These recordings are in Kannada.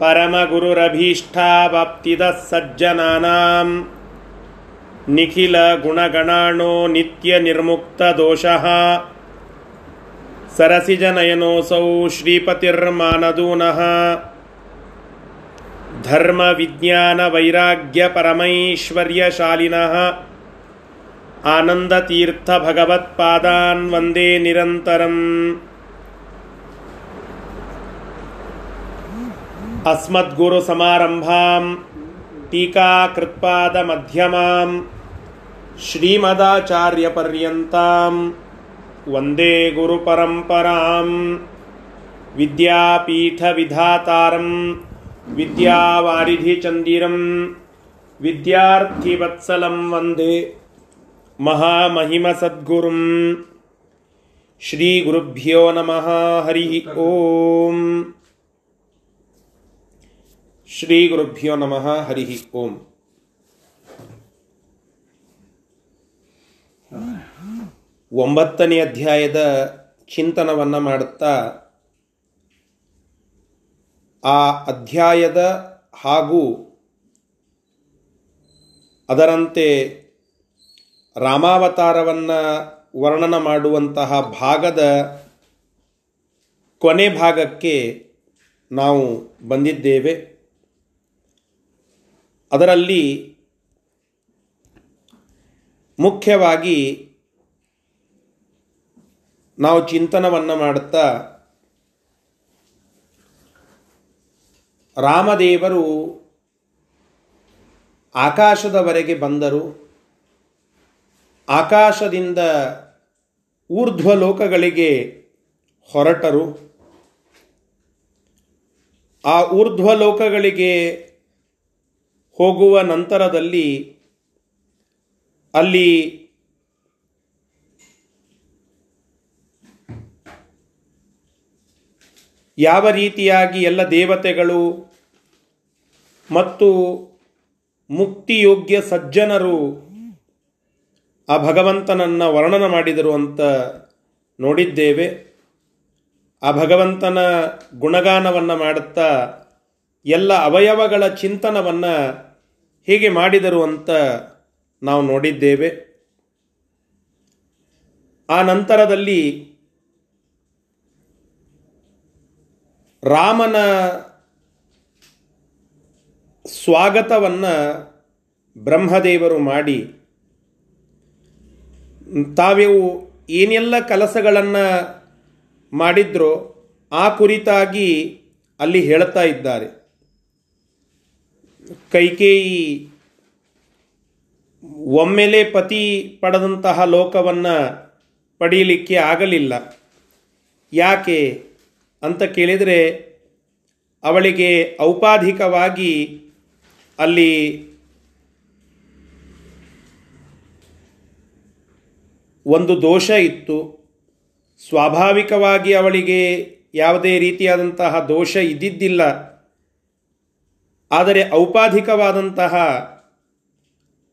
परमगुरुरभीष्टावाप्तिदः सज्जनानां निखिलगुणगणाणो नित्यनिर्मुक्तदोषः सरसिजनयनोऽसौ श्रीपतिर्मानदूनः धर्मविज्ञानवैराग्यपरमैश्वर्यशालिनः आनन्दतीर्थभगवत्पादान् वन्दे निरन्तरम् अस्मद्गुरुसमारम्भां टीकाकृत्पादमध्यमां श्रीमदाचार्यपर्यन्तां वंदे गुरुपरम्परां विद्यापीठविधातारं विद्यावारिधिचन्दिरं विद्यार्थिवत्सलं वंदे महामहिमसद्गुरुं श्रीगुरुभ्यो नमः हरिः ओम् ಶ್ರೀ ಗುರುಭ್ಯೋ ನಮಃ, ಹರಿ ಓಂ. ಒಂಬತ್ತನೇ ಅಧ್ಯಾಯದ ಚಿಂತನವನ್ನು ಮಾಡುತ್ತಾ, ಆ ಅಧ್ಯಾಯದ ಹಾಗೂ ಅದರಂತೆ ರಾಮಾವತಾರವನ್ನು ವರ್ಣನ ಮಾಡುವಂತಹ ಭಾಗದ ಕೊನೆ ಭಾಗಕ್ಕೆ ನಾವು ಬಂದಿದ್ದೇವೆ. ಅದರಲ್ಲಿ ಮುಖ್ಯವಾಗಿ ನಾವು ಚಿಂತನವನ್ನು ಮಾಡುತ್ತಾ ರಾಮದೇವರು ಆಕಾಶದವರೆಗೆ ಬಂದರು. ಆಕಾಶದಿಂದ ಊರ್ಧ್ವ ಲೋಕಗಳಿಗೆ ಹೊರಟರು. ಆ ಊರ್ಧ್ವ ಲೋಕಗಳಿಗೆ ಹೋಗುವ ನಂತರದಲ್ಲಿ ಅಲ್ಲಿ ಯಾವ ರೀತಿಯಾಗಿ ಎಲ್ಲ ದೇವತೆಗಳು ಮತ್ತು ಮುಕ್ತಿಯೋಗ್ಯ ಸಜ್ಜನರು ಆ ಭಗವಂತನನ್ನು ವರ್ಣನ ಮಾಡಿದರು ಅಂತ ನೋಡಿದ್ದೇವೆ. ಆ ಭಗವಂತನ ಗುಣಗಾನವನ್ನು ಮಾಡುತ್ತಾ ಎಲ್ಲ ಅವಯವಗಳ ಚಿಂತನವನ್ನು ಹೇಗೆ ಮಾಡಿದರು ಅಂತ ನಾವು ನೋಡಿದ್ದೇವೆ. ಆ ನಂತರದಲ್ಲಿ ರಾಮನ ಸ್ವಾಗತವನ್ನು ಬ್ರಹ್ಮದೇವರು ಮಾಡಿ ತಾವು ಏನೆಲ್ಲ ಕೆಲಸಗಳನ್ನು ಮಾಡಿದ್ರೋ ಆ ಕುರಿತಾಗಿ ಅಲ್ಲಿ ಹೇಳ್ತಾ ಇದ್ದಾರೆ. ಕೈಕೇಯಿ ಒಮ್ಮೆಲೆ ಪತಿ ಪಡೆದಂತಹ ಲೋಕವನ್ನು ಪಡೆಯಲಿಕ್ಕೆ ಆಗಲಿಲ್ಲ. ಯಾಕೆ ಅಂತ ಕೇಳಿದರೆ, ಅವಳಿಗೆ ಔಪಾಧಿಕವಾಗಿ ಅಲ್ಲಿ ಒಂದು ದೋಷ ಇತ್ತು. ಸ್ವಾಭಾವಿಕವಾಗಿ ಅವಳಿಗೆ ಯಾವುದೇ ರೀತಿಯಾದಂತಹ ದೋಷ ಇದ್ದಿದ್ದಿಲ್ಲ. ಆದರೆ ಔಪಾಧಿಕವಾದಂತಹ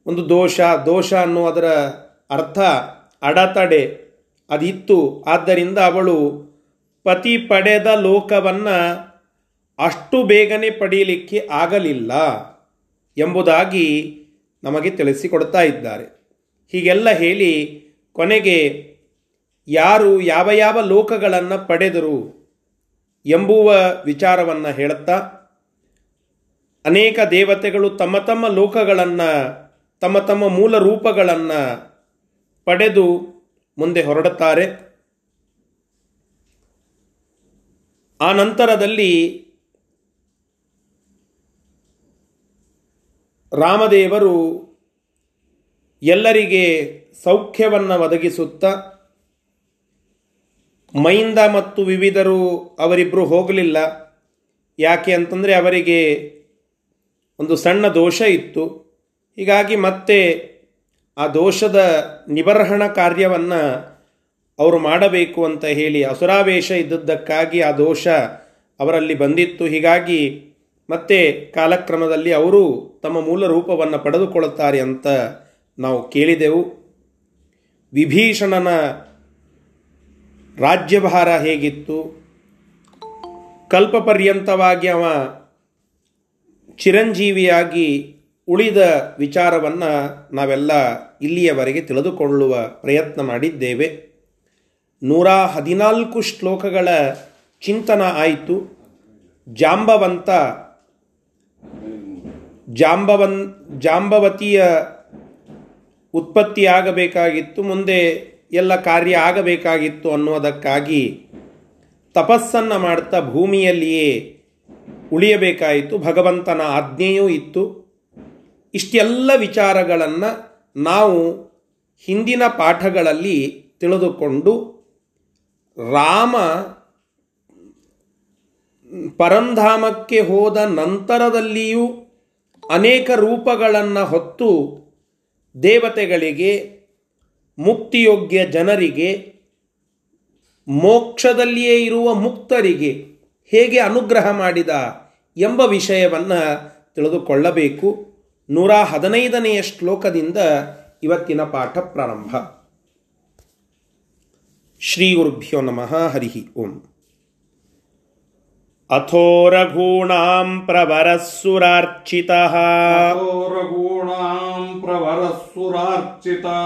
ಒಂದು ದೋಷ ದೋಷ ಅನ್ನುವುದರ ಅರ್ಥ ಅಡತಡೆ, ಅದಿತ್ತು. ಆದ್ದರಿಂದ ಅವಳು ಪತಿ ಪಡೆದ ಲೋಕವನ್ನು ಅಷ್ಟು ಬೇಗನೆ ಪಡೆಯಲಿಕ್ಕೆ ಆಗಲಿಲ್ಲ ಎಂಬುದಾಗಿ ನಮಗೆ ತಿಳಿಸಿಕೊಡ್ತಾ ಇದ್ದಾರೆ. ಹೀಗೆಲ್ಲ ಹೇಳಿ ಕೊನೆಗೆ ಯಾರು ಯಾವ ಯಾವ ಲೋಕಗಳನ್ನು ಪಡೆದರು ಎಂಬುವ ವಿಚಾರವನ್ನು ಹೇಳುತ್ತಾ ಅನೇಕ ದೇವತೆಗಳು ತಮ್ಮ ತಮ್ಮ ಲೋಕಗಳನ್ನು, ತಮ್ಮ ತಮ್ಮ ಮೂಲ ರೂಪಗಳನ್ನು ಪಡೆದು ಮುಂದೆ ಹೊರಡುತ್ತಾರೆ. ಆ ನಂತರದಲ್ಲಿ ರಾಮದೇವರು ಎಲ್ಲರಿಗೆ ಸೌಖ್ಯವನ್ನು ಒದಗಿಸುತ್ತ ಮೈಂದ ಮತ್ತು ವಿವಿಧರು ಅವರಿಬ್ಬರು ಹೋಗಲಿಲ್ಲ. ಯಾಕೆ ಅಂತಂದರೆ ಅವರಿಗೆ ಒಂದು ಸಣ್ಣ ದೋಷ ಇತ್ತು. ಹೀಗಾಗಿ ಮತ್ತೆ ಆ ದೋಷದ ನಿಬರ್ಹಣ ಕಾರ್ಯವನ್ನು ಅವರು ಮಾಡಬೇಕು ಅಂತ ಹೇಳಿ ಅಸುರಾವೇಶ ಇದ್ದದ್ದಕ್ಕಾಗಿ ಆ ದೋಷ ಅವರಲ್ಲಿ ಬಂದಿತ್ತು. ಹೀಗಾಗಿ ಮತ್ತೆ ಕಾಲಕ್ರಮದಲ್ಲಿ ಅವರು ತಮ್ಮ ಮೂಲ ರೂಪವನ್ನು ಪಡೆದುಕೊಳ್ಳುತ್ತಾರೆ ಅಂತ ನಾವು ಕೇಳಿದೆವು. ವಿಭೀಷಣನ ರಾಜ್ಯಭಾರ ಹೇಗಿತ್ತು? ಕಲ್ಪಪರ್ಯಂತವಾಗಿ ಅವ ಚಿರಂಜೀವಿಯಾಗಿ ಉಳಿದ ವಿಚಾರವನ್ನು ನಾವೆಲ್ಲ ಇಲ್ಲಿಯವರೆಗೆ ತಿಳಿದುಕೊಳ್ಳುವ ಪ್ರಯತ್ನ ಮಾಡಿದ್ದೇವೆ. ನೂರ ಹದಿನಾಲ್ಕು ಶ್ಲೋಕಗಳ ಚಿಂತನ ಆಯಿತು. ಜಾಂಬವಂತ ಜಾಂಬವನ್, ಜಾಂಬವತಿಯ ಉತ್ಪತ್ತಿಯಾಗಬೇಕಾಗಿತ್ತು ಮುಂದೆ ಎಲ್ಲ ಕಾರ್ಯ ಆಗಬೇಕಾಗಿತ್ತು ಅನ್ನೋದಕ್ಕಾಗಿ ತಪಸ್ಸನ್ನು ಮಾಡ್ತಾ ಭೂಮಿಯಲ್ಲಿಯೇ ಉಳಿಯಬೇಕಾಯಿತು, ಭಗವಂತನ ಆಜ್ಞೆಯೂ ಇತ್ತು. ಇಷ್ಟೆಲ್ಲ ವಿಚಾರಗಳನ್ನು ನಾವು ಹಿಂದಿನ ಪಾಠಗಳಲ್ಲಿ ತಿಳಿದುಕೊಂಡು ರಾಮ ಪರಂಧಾಮಕ್ಕೆ ಹೋದ ನಂತರದಲ್ಲಿಯೂ ಅನೇಕ ರೂಪಗಳನ್ನು ಹೊತ್ತು ದೇವತೆಗಳಿಗೆ, ಮುಕ್ತಿಯೋಗ್ಯ ಜನರಿಗೆ, ಮೋಕ್ಷದಲ್ಲಿಯೇ ಇರುವ ಮುಕ್ತರಿಗೆ ಹೇಗೆ ಅನುಗ್ರಹ ಮಾಡಿದ ಎಂಬ ವಿಷಯವನ್ನು ತಿಳಿದುಕೊಳ್ಳಬೇಕು. ನೂರ ಹದಿನೈದನೆಯ ಶ್ಲೋಕದಿಂದ ಇವತ್ತಿನ ಪಾಠ ಪ್ರಾರಂಭ. ಶ್ರೀ ಗುರುಭ್ಯೋ ನಮಃ ಹರಿ ಓಂ. अथो रघूणां प्रवरः सुरार्चितः रघूणां प्रवरः सुरार्चिता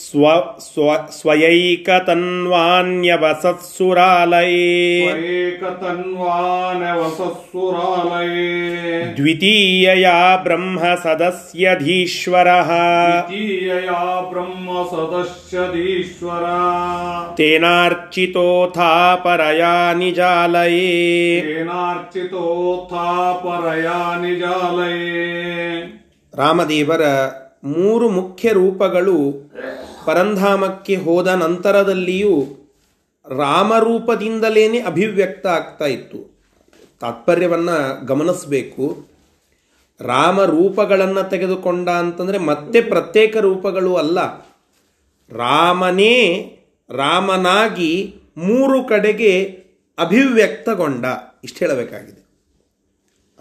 स्व स्व स्वयैकतन्वान्यवसत्सुरालये एकतन्वानवसत्सुरालये द्वितीयया ब्रह्मसदस्यधीश्वरः द्वितीयया ब्रह्मसदस्यधीश्वरा तेनार्चितोऽथा परया निजालये तेनार्चितोऽथा परया निजालये ರಾಮದೇವರ ಮೂರು ಮುಖ್ಯ ರೂಪಗಳು ಪರಂಧಾಮಕ್ಕೆ ಹೋದ ನಂತರದಲ್ಲಿಯೂ ರಾಮರೂಪದಿಂದಲೇ ಅಭಿವ್ಯಕ್ತ ಆಗ್ತಾ ಇತ್ತು. ತಾತ್ಪರ್ಯವನ್ನು ಗಮನಿಸಬೇಕು. ರಾಮ ರೂಪಗಳನ್ನು ತೆಗೆದುಕೊಂಡ ಅಂತಂದರೆ ಮತ್ತೆ ಪ್ರತ್ಯೇಕ ರೂಪಗಳು ಅಲ್ಲ. ರಾಮನೇ ರಾಮನಾಗಿ ಮೂರು ಕಡೆಗೆ ಅಭಿವ್ಯಕ್ತಗೊಂಡ. ಇಷ್ಟು ಹೇಳಬೇಕಾಗಿದೆ.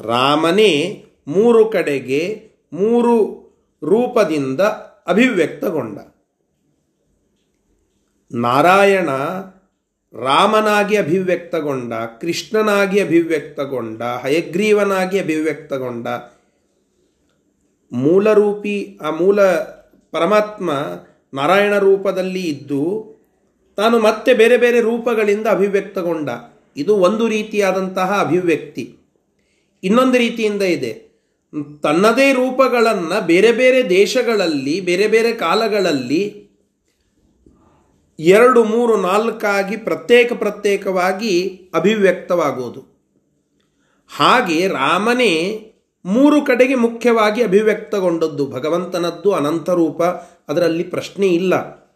ರಾಮನೇ ಮೂರು ಕಡೆಗೆ ಮೂರು ರೂಪದಿಂದ ಅಭಿವ್ಯಕ್ತಗೊಂಡ. ನಾರಾಯಣ ರಾಮನಾಗಿ ಅಭಿವ್ಯಕ್ತಗೊಂಡ, ಕೃಷ್ಣನಾಗಿ ಅಭಿವ್ಯಕ್ತಗೊಂಡ, ಹಯಗ್ರೀವನಾಗಿ ಅಭಿವ್ಯಕ್ತಗೊಂಡ. ಮೂಲರೂಪಿ, ಆ ಮೂಲ ಪರಮಾತ್ಮ ನಾರಾಯಣ ರೂಪದಲ್ಲಿ ಇದ್ದು ತಾನು ಮತ್ತೆ ಬೇರೆ ಬೇರೆ ರೂಪಗಳಿಂದ ಅಭಿವ್ಯಕ್ತಗೊಂಡ. ಇದು ಒಂದು ರೀತಿಯಾದಂತಹ ಅಭಿವ್ಯಕ್ತಿ. ಇನ್ನೊಂದು ರೀತಿಯಿಂದ ಇದೆ. ತನ್ನದೇ ರೂಪಗಳನ್ನು ಬೇರೆ ಬೇರೆ ದೇಶಗಳಲ್ಲಿ, ಬೇರೆ ಬೇರೆ ಕಾಲಗಳಲ್ಲಿ ಎರಡು, ಮೂರು, ನಾಲ್ಕಾಗಿ ಪ್ರತ್ಯೇಕ ಪ್ರತ್ಯೇಕವಾಗಿ ಅಭಿವ್ಯಕ್ತವಾಗುವುದು ಹಾಗೆ ರಾಮನೇ ಮೂರು ಕಡೆಗೆ ಮುಖ್ಯವಾಗಿ ಅಭಿವ್ಯಕ್ತಗೊಂಡದ್ದು. ಭಗವಂತನದ್ದು ಅನಂತ ರೂಪ, ಅದರಲ್ಲಿ ಪ್ರಶ್ನೆ ಇಲ್ಲ.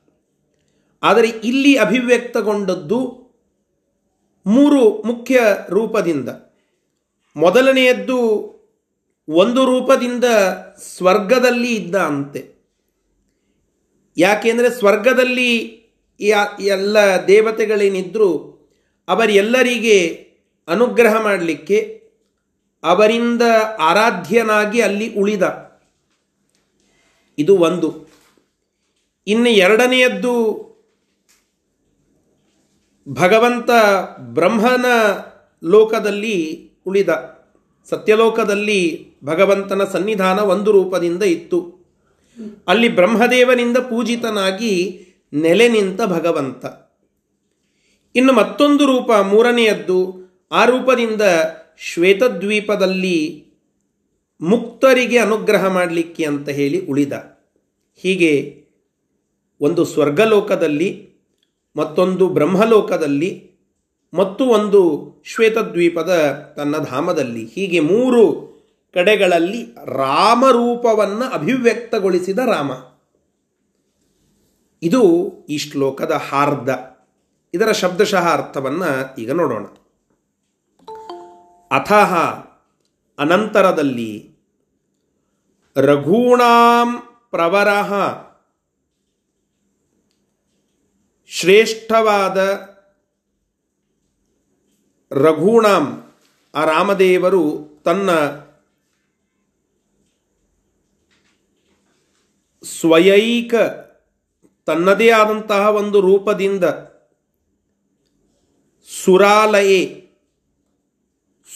ಆದರೆ ಇಲ್ಲಿ ಅಭಿವ್ಯಕ್ತಗೊಂಡದ್ದು ಮೂರು ಮುಖ್ಯ ರೂಪದಿಂದ. ಮೊದಲನೆಯದ್ದು ಒಂದು ರೂಪದಿಂದ ಸ್ವರ್ಗದಲ್ಲಿ ಇದ್ದ ಅಂತೆ. ಯಾಕೆಂದರೆ ಸ್ವರ್ಗದಲ್ಲಿ ಎಲ್ಲ ದೇವತೆಗಳೇನಿದ್ದರೂ ಅವರೆಲ್ಲರಿಗೆ ಅನುಗ್ರಹ ಮಾಡಲಿಕ್ಕೆ ಅವರಿಂದ ಆರಾಧ್ಯನಾಗಿ ಅಲ್ಲಿ ಉಳಿದ. ಇದು ಒಂದು. ಇನ್ನು ಎರಡನೆಯದ್ದು ಭಗವಂತ ಬ್ರಹ್ಮನ ಲೋಕದಲ್ಲಿ ಉಳಿದ ಸತ್ಯಲೋಕದಲ್ಲಿ ಭಗವಂತನ ಸನ್ನಿಧಾನ ಒಂದು ರೂಪದಿಂದ ಇತ್ತು. ಅಲ್ಲಿ ಬ್ರಹ್ಮದೇವನಿಂದ ಪೂಜಿತನಾಗಿ ನೆಲೆ ನಿಂತ ಭಗವಂತ. ಇನ್ನು ಮತ್ತೊಂದು ರೂಪ ಮೂರನೆಯದ್ದು, ಆ ರೂಪದಿಂದ ಶ್ವೇತದ್ವೀಪದಲ್ಲಿ ಮುಕ್ತರಿಗೆ ಅನುಗ್ರಹ ಮಾಡಲಿಕ್ಕೆ ಅಂತ ಹೇಳಿ ಉಳಿದ. ಹೀಗೆ ಒಂದು ಸ್ವರ್ಗಲೋಕದಲ್ಲಿ ಮತ್ತೊಂದು ಬ್ರಹ್ಮಲೋಕದಲ್ಲಿ, ಮತ್ತು ಒಂದು ಶ್ವೇತದ್ವೀಪದ ತನ್ನ ಧಾಮದಲ್ಲಿ. ಹೀಗೆ ಮೂರು ಕಡೆಗಳಲ್ಲಿ ರಾಮರೂಪವನ್ನು ಅಭಿವ್ಯಕ್ತಗೊಳಿಸಿದ ರಾಮ. ಇದು ಈ ಶ್ಲೋಕದ ಹಾರ್ದ. ಇದರ ಶಬ್ದಶಃ ಅರ್ಥವನ್ನು ಈಗ ನೋಡೋಣ. ಅಥಹ ಅನಂತರದಲ್ಲಿ, ರಘೂಣಾಂ ಪ್ರವರ ಶ್ರೇಷ್ಠವಾದ ರಘೂಣಾಂ ಆ ರಾಮದೇವರು ತನ್ನ ಸ್ವಯೈಕ, ತನ್ನದೇ ಆದಂತಹ ಒಂದು ರೂಪದಿಂದ ಸುರಾಲಯೇ,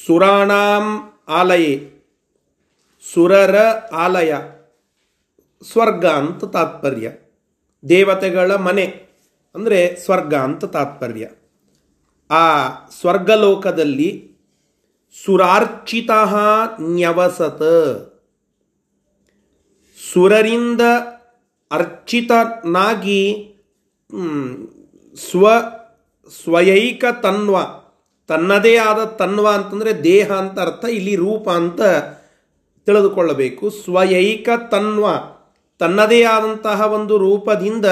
ಸುರಾಣಾಂ ಆಲಯೇ, ಸುರರ ಆಲಯ, ಸ್ವರ್ಗ ಅಂತ ತಾತ್ಪರ್ಯ. ದೇವತೆಗಳ ಮನೆ. ಅಂದರೆ ಸ್ವರ್ಗ ಅಂತ ತಾತ್ಪರ್ಯ. ಆ ಸ್ವರ್ಗಲೋಕದಲ್ಲಿ ಸುರಾರ್ಚಿತ ನ್ಯವಸತ. ಸುರರಿಂದ ಅರ್ಚಿತನಾಗಿ ಸ್ವ, ಸ್ವಯೈಕ ತನ್ವ, ತನ್ನದೇ ಆದ ತನ್ವ ಅಂತಂದರೆ ದೇಹ ಅಂತ ಅರ್ಥ, ಇಲ್ಲಿ ರೂಪ ಅಂತ ತಿಳಿದುಕೊಳ್ಳಬೇಕು. ಸ್ವಯೈಕ ತನ್ವ, ತನ್ನದೇ ಆದಂತಹ ಒಂದು ರೂಪದಿಂದ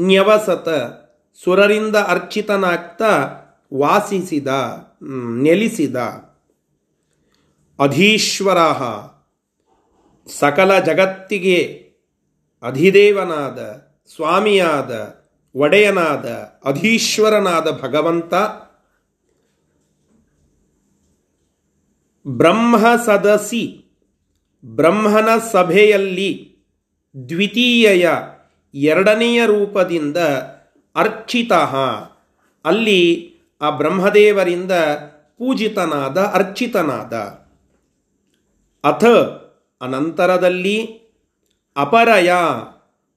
ನ್ಯವಸತ ಸುರರಿಂದ ಅರ್ಚಿತನಾಗ್ತಾ ವಾಸಿಸಿದ ನೆಲಿಸಿದ. ಅಧೀಶ್ವರ ಸಕಲ ಜಗತ್ತಿಗೆ ಅಧಿದೇವನಾದ, ಸ್ವಾಮಿಯಾದ, ಒಡೆಯನಾದ, ಅಧೀಶ್ವರನಾದ ಭಗವಂತ. ಬ್ರಹ್ಮ ಸದಸಿ, ಬ್ರಹ್ಮನ ಸಭೆಯಲ್ಲಿ ದ್ವಿತೀಯ ಎರಡನೆಯ ರೂಪದಿಂದ ಅರ್ಚಿತ. ಅಲ್ಲಿ ಆ ಬ್ರಹ್ಮದೇವರಿಂದ ಪೂಜಿತನಾದ ಅರ್ಚಿತನಾದ. ಅಥ ಅನಂತರದಲ್ಲಿ ಅಪರಯ